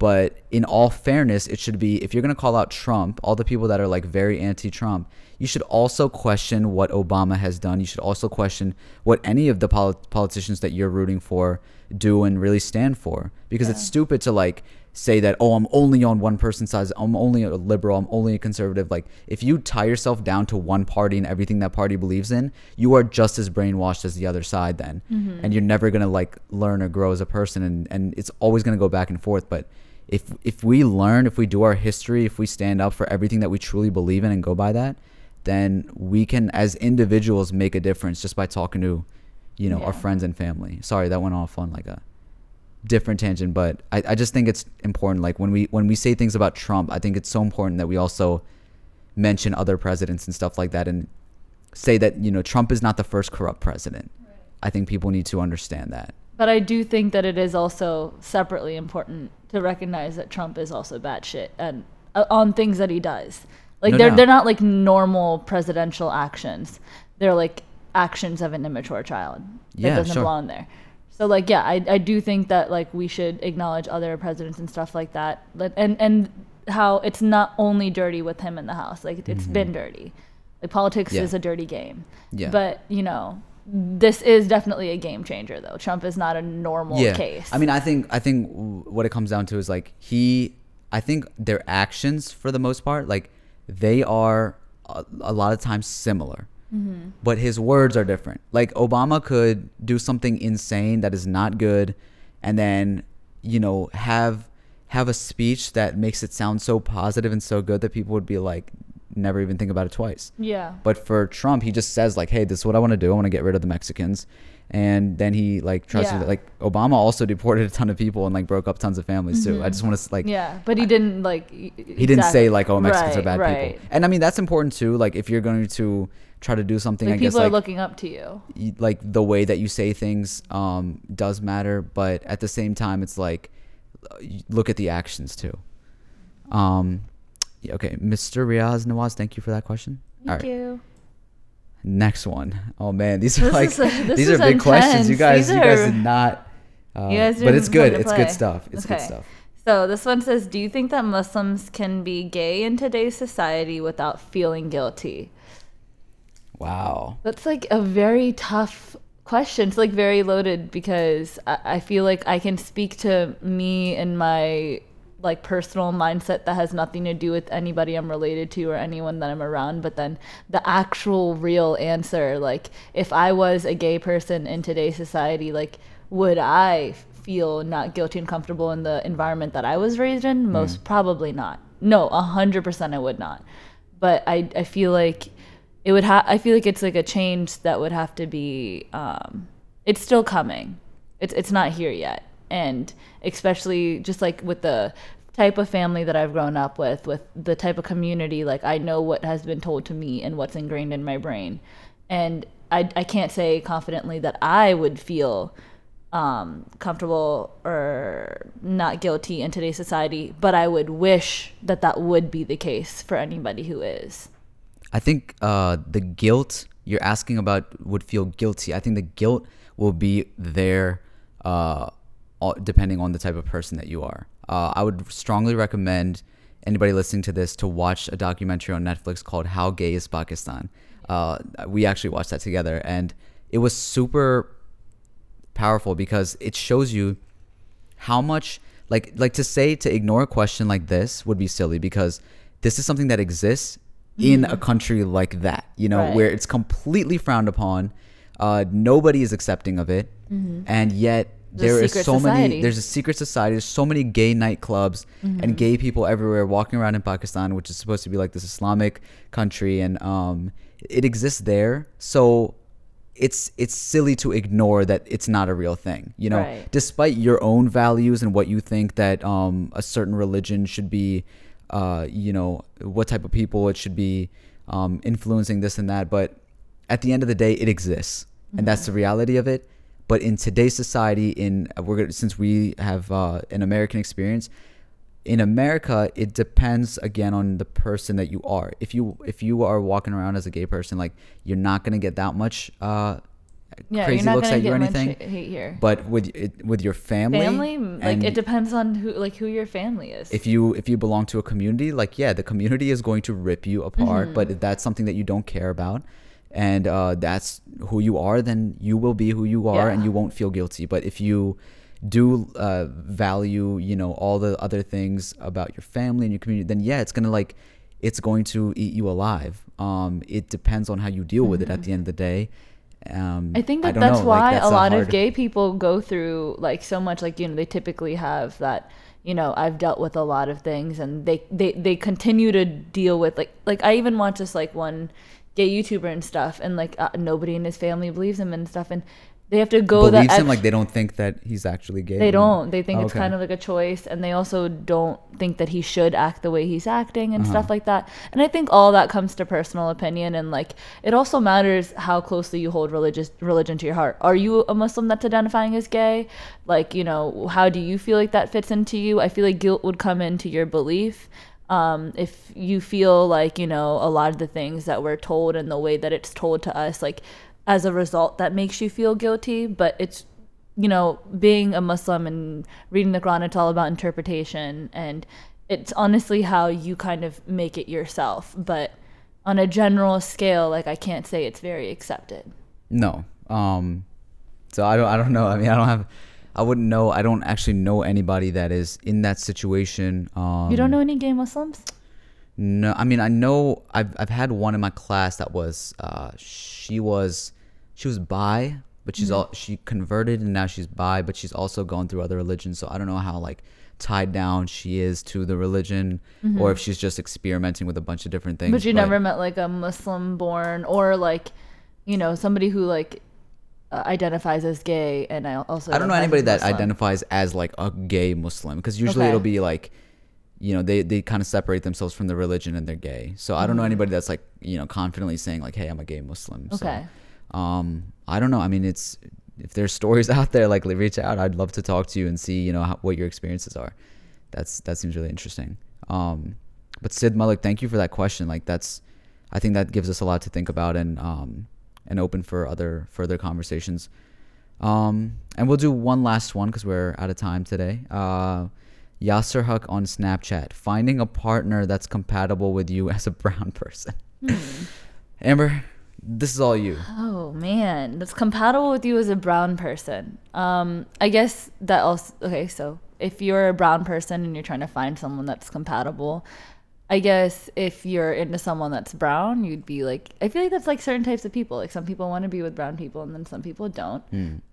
But in all fairness, it should be if you're going to call out Trump, all the people that are like very anti Trump, you should also question what Obama has done. You should also question what any of the polit- politicians that you're rooting for do and really stand for. Because it's stupid to like say that, oh, I'm only on one person's side. I'm only a liberal. I'm only a conservative. Like, if you tie yourself down to one party and everything that party believes in, you are just as brainwashed as the other side then. Mm-hmm. And you're never going to like learn or grow as a person. And, and it's always going to go back and forth. But if if we learn, if we do our history, if we stand up for everything that we truly believe in and go by that, then we can as individuals make a difference just by talking to, you know, our friends and family. Sorry, that went off on like a different tangent, but I, I just think it's important. Like when we when we say things about Trump, I think it's so important that we also mention other presidents and stuff like that and say that, you know, Trump is not the first corrupt president. I think people need to understand that. But I do think that it is also separately important to recognize that Trump is also bad shit and uh, on things that he does. Like No they're doubt. they're not like normal presidential actions. They're like actions of an immature child. That Yeah, doesn't sure. belong there. So like yeah, I I do think that like we should acknowledge other presidents and stuff like that. And and how it's not only dirty with him in the house. Like it's been dirty. Like politics Mm-hmm. Yeah. is a dirty game. Yeah. But, you know, this is definitely a game changer though. Trump is not a normal case. I mean, I think I think what it comes down to is like he. I think their actions, for the most part, like they are a, a lot of times similar, Mm-hmm. but his words are different. Like Obama could do something insane that is not good, and then you know have have a speech that makes it sound so positive and so good that people would be like, never even think about it twice. yeah. But for Trump, he just says like, "Hey, this is what I want to do. I want to get rid of the Mexicans," and then he like tries Yeah. to like Obama also deported a ton of people and like broke up tons of families too. I just want to like, Mm-hmm. Yeah, but he didn't like. He didn't say like, "Oh, Mexicans are bad right. people," and I mean that's important too. Like if you're going to try to do something, Like I guess people are like looking up to you. y- like the way that you say things um, does matter, but at the same time, it's like uh, look at the actions too. Um, okay, Mr. Riaz Nawaz, thank you for that question. Thank right. you. Next one. Oh man, these are This like these are big questions. You guys, These you guys did not. Uh, You guys but it's good. It's good stuff. It's good stuff. So this one says, "Do you think that Muslims can be gay in today's society without feeling guilty?" Wow. That's like a very tough question. It's like very loaded because I, I feel like I can speak to me and my like personal mindset that has nothing to do with anybody I'm related to or anyone that I'm around. But then the actual real answer, like if I was a gay person in today's society, like would I feel not guilty and comfortable in the environment that I was raised in? Most probably not. No, a hundred percent I would not. But I I feel like it would have i feel like it's like a change that would have to be um it's still coming it's it's not here yet and especially just like with the type of family that i've grown up with with the type of community like i know what has been told to me and what's ingrained in my brain and i i can't say confidently that i would feel um, comfortable or not guilty in today's society, but I would wish that that would be the case for anybody who is. I think uh, the guilt you're asking about would feel guilty. I think the guilt will be there uh, depending on the type of person that you are. Uh, I would strongly recommend anybody listening to this to watch a documentary on Netflix called How Gay is Pakistan. Uh, we actually watched that together, and it was super powerful because it shows you how much like like to say to ignore a question like this would be silly because this is something that exists in a country like that you know Right. where it's completely frowned upon uh, nobody is accepting of it and yet There's a there is secret so many society. there's a secret society. There's so many gay nightclubs and gay people everywhere walking around in pakistan which is supposed to be like this islamic country and um, it exists there. So it's it's silly to ignore that it's not a real thing you know? Right. despite your own values and what you think that um, a certain religion should be uh, you know what type of people it should be um, influencing this and that but at the end of the day it exists and that's the reality of it but in today's society in we're gonna, since we have uh, an american experience in America, it depends again on the person that you are. If you if you are walking around as a gay person, like you're not gonna get that much uh, Yeah, crazy looks at you or anything. hate here. But with it, with your family, family, like it depends on who, like who your family is. if you if you belong to a community, like yeah, the community is going to rip you apart. Mm-hmm. But if that's something that you don't care about, and uh, that's who you are, then you will be who you are, and you won't feel guilty. But if you do uh, value, you know, all the other things about your family and your community, then yeah, it's gonna like it's going to eat you alive. Um, it depends on how you deal with it at the end of the day. Um, I think that don't that's know, like, why that's a lot hard- of gay people go through like so much. Like you know, they typically have that you know I've dealt with a lot of things, and they they they continue to deal with like like I even watch this like one gay YouTuber and stuff, and like uh, nobody in his family believes him and stuff, and they have to go that Believes him ex- like they don't think that he's actually gay. they don't. They think it's Okay. kind of like a choice, and they also don't think that he should act the way he's acting and Uh-huh. stuff like that. And I think all that comes to personal opinion, and like it also matters how closely you hold religious religion to your heart. Are you a Muslim that's identifying as gay? Like, you know, how do you feel like that fits into you? I feel like guilt would come into your belief. Um, if you feel like you know a lot of the things that we're told and the way that it's told to us, like as a result, that makes you feel guilty. But it's you know, being a Muslim and reading the Quran, it's all about interpretation. And it's honestly how you kind of make it yourself. But on a general scale, like, I can't say it's very accepted. No. Um so I don't I don't know. I mean, I don't have I wouldn't know. I don't actually know anybody that is in that situation. Um You don't know any gay Muslims? No, I mean I know I've I've had one in my class that was uh she was she was bi, but she's all she converted and now she's bi, but she's also going through other religions. So I don't know how like tied down she is to the religion or if she's just experimenting with a bunch of different things. But you never met like a Muslim born or like, you know, somebody who like identifies as gay and I also I don't know anybody that Muslim. identifies as like a gay Muslim because usually Okay. it'll be like, you know, they, they kind of separate themselves from the religion and they're gay. So I don't know anybody that's like, you know, confidently saying like, hey, I'm a gay Muslim. Okay. So, um, I don't know. I mean, it's if there's stories out there, like reach out. I'd love to talk to you and see, you know, how, what your experiences are. That's that seems really interesting. Um, but Sid Malik, thank you for that question. Like that's, I think that gives us a lot to think about and um, and open for other further conversations. Um, and we'll do one last one because we're out of time today. Uh, Yasser Huck on Snapchat, finding a partner that's compatible with you as a brown person. Amber, this is all you. Oh man, that's compatible with you as a brown person. Um, I guess that also okay. So if you're a brown person and you're trying to find someone that's compatible, I guess if you're into someone that's brown, you'd be like, I feel like that's like certain types of people. Like some people want to be with brown people, and then some people don't.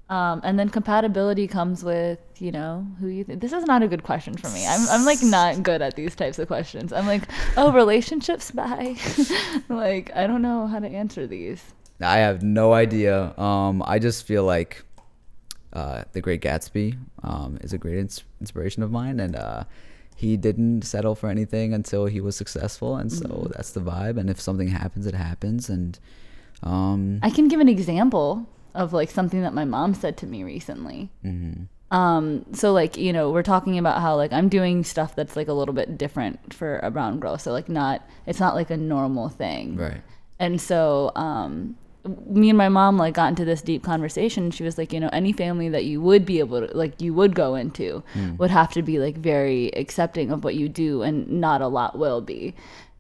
Um, and then compatibility comes with you know who you. Th- this is not a good question for me. I'm I'm like not good at these types of questions. I'm like, oh, relationships, bye. like I don't know how to answer these. I have no idea. Um, I just feel like uh, The Great Gatsby um, is a great ins- inspiration of mine, and uh, he didn't settle for anything until he was successful, and so that's the vibe. And if something happens, it happens, and um, I can give an example of like something that my mom said to me recently. Um, so like you know we're talking about how like I'm doing stuff that's like a little bit different for a brown girl. So like not it's not like a normal thing. right. And so um, me and my mom like got into this deep conversation. She was like, you know, any family that you would be able to like you would go into would have to be like very accepting of what you do, and not a lot will be.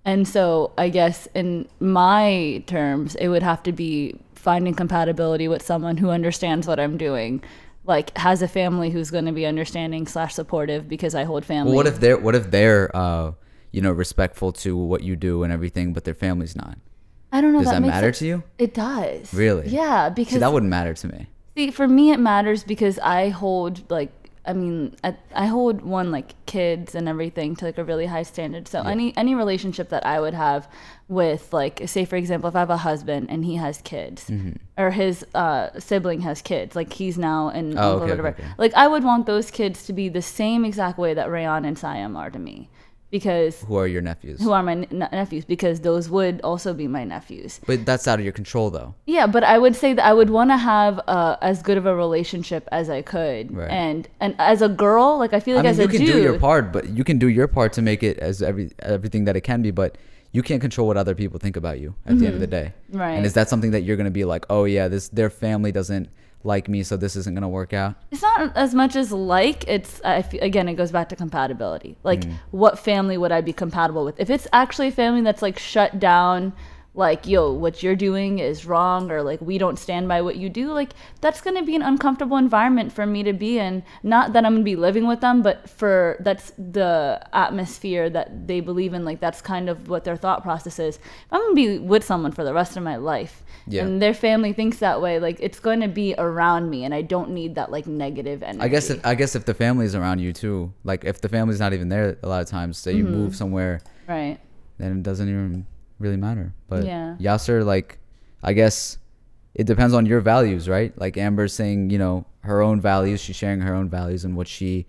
And so I guess in my terms, it would have to be finding compatibility with someone who understands what I'm doing. Like has a family who's going to be understanding slash supportive because I hold family. Well, what if they're what if they're uh, you know respectful to what you do and everything, but their family's not? I don't know. Does that makes matter it- to you? It does. Really? Yeah, because See, that wouldn't matter to me. See, for me, it matters because I hold like I mean, I, I hold one like kids and everything to like a really high standard. So any any relationship that I would have with like, say for example, if I have a husband and he has kids, Mm-hmm. or his uh, sibling has kids, like he's now an Oh, okay, whatever. okay, okay. Like I would want those kids to be the same exact way that Rayon and Siam are to me, because Who are your nephews? who are my n- nephews? Because those would also be my nephews. but that's out of your control, though. Yeah, but I would say that I would want to have uh, as good of a relationship as I could, Right. and and as a girl, like I feel like I mean, as you a can dude, do your part, but you can do your part to make it as every everything that it can be. But you can't control what other people think about you at the end of the day. Mm-hmm. Right. And is that something that you're gonna be like, oh yeah, this their family doesn't like me, so this isn't gonna work out? it's not as much as like it's. I fe- again, it goes back to compatibility. Like, Mm. what family would I be compatible with? If it's actually a family that's like shut down like yo what you're doing is wrong or like we don't stand by what you do like that's going to be an uncomfortable environment for me to be in. Not that i'm going to be living with them but for that's the atmosphere that they believe in like that's kind of what their thought process is. I'm going to be with someone for the rest of my life. Yeah. and their family thinks that way like it's going to be around me and i don't need that like negative energy I guess if, I guess if the family's around you too, like if the family's not even there, a lot of times, say you Mm-hmm. move somewhere, right. then it doesn't even really matter. But Yeah. Yasser, like, I guess it depends on your values, right? Like Amber's saying, you know, her own values. She's sharing her own values and what she,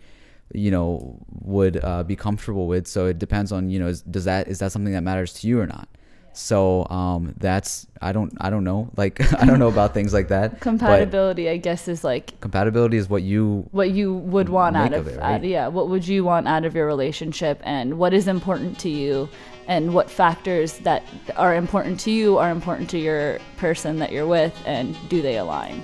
you know, would uh, be comfortable with. So it depends on, you know, is, does that is that something that matters to you or not? So um, that's I don't I don't know. Like I don't know about things like that. compatibility i guess is like compatibility is what you what you would want out of, of it, out- yeah what would you want out of your relationship and what is important to you and what factors that are important to you are important to your person that you're with and do they align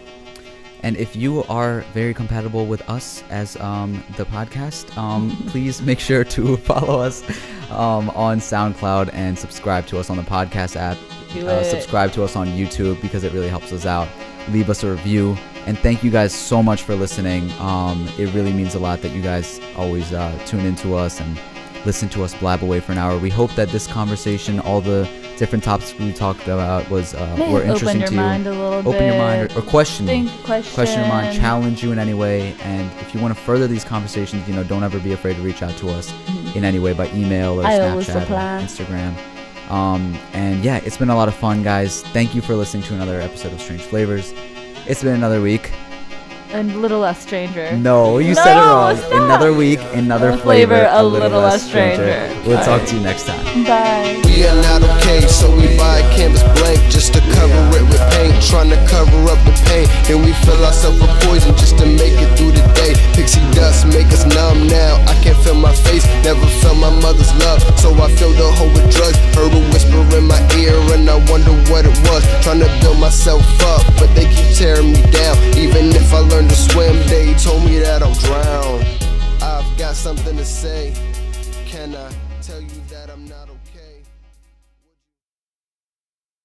And if you are very compatible with us as um, the podcast, um, please make sure to follow us um, on SoundCloud and subscribe to us on the podcast app. Uh, it. subscribe to us on YouTube because it really helps us out. Leave us a review. And thank you guys so much for listening. Um, it really means a lot that you guys always uh, tune into us and listen to us blab away for an hour. We hope that this conversation, all the different topics we talked about, was uh, were interesting to you. Open your mind a little open your mind or, or question you Think, question your mind, challenge you in any way. And if you want to further these conversations, you know, don't ever be afraid to reach out to us in any way by email or Mm-hmm. I Snapchat or. Instagram. Um, and yeah, it's been a lot of fun, guys. Thank you for listening to another episode of Strange Flavors. It's been another week. A little less stranger No, you No, said it wrong. it's not. Another week, another A flavor, flavor, a little less stranger. We'll talk to you next time. bye We are not okay, so we buy a canvas blank just to cover it with paint. Trying to cover up the pain. Then we fill ourselves with poison just to make it through the day. Pixie dust make us numb now. I can't feel my face, never felt my mother's love. So I fill the hole with drugs. Heard a whisper in my ear, and I wonder what it was. Trying to build myself up, but they keep tearing me down. Even if I learn to swim, they told me that I'll drown. I've got something to say.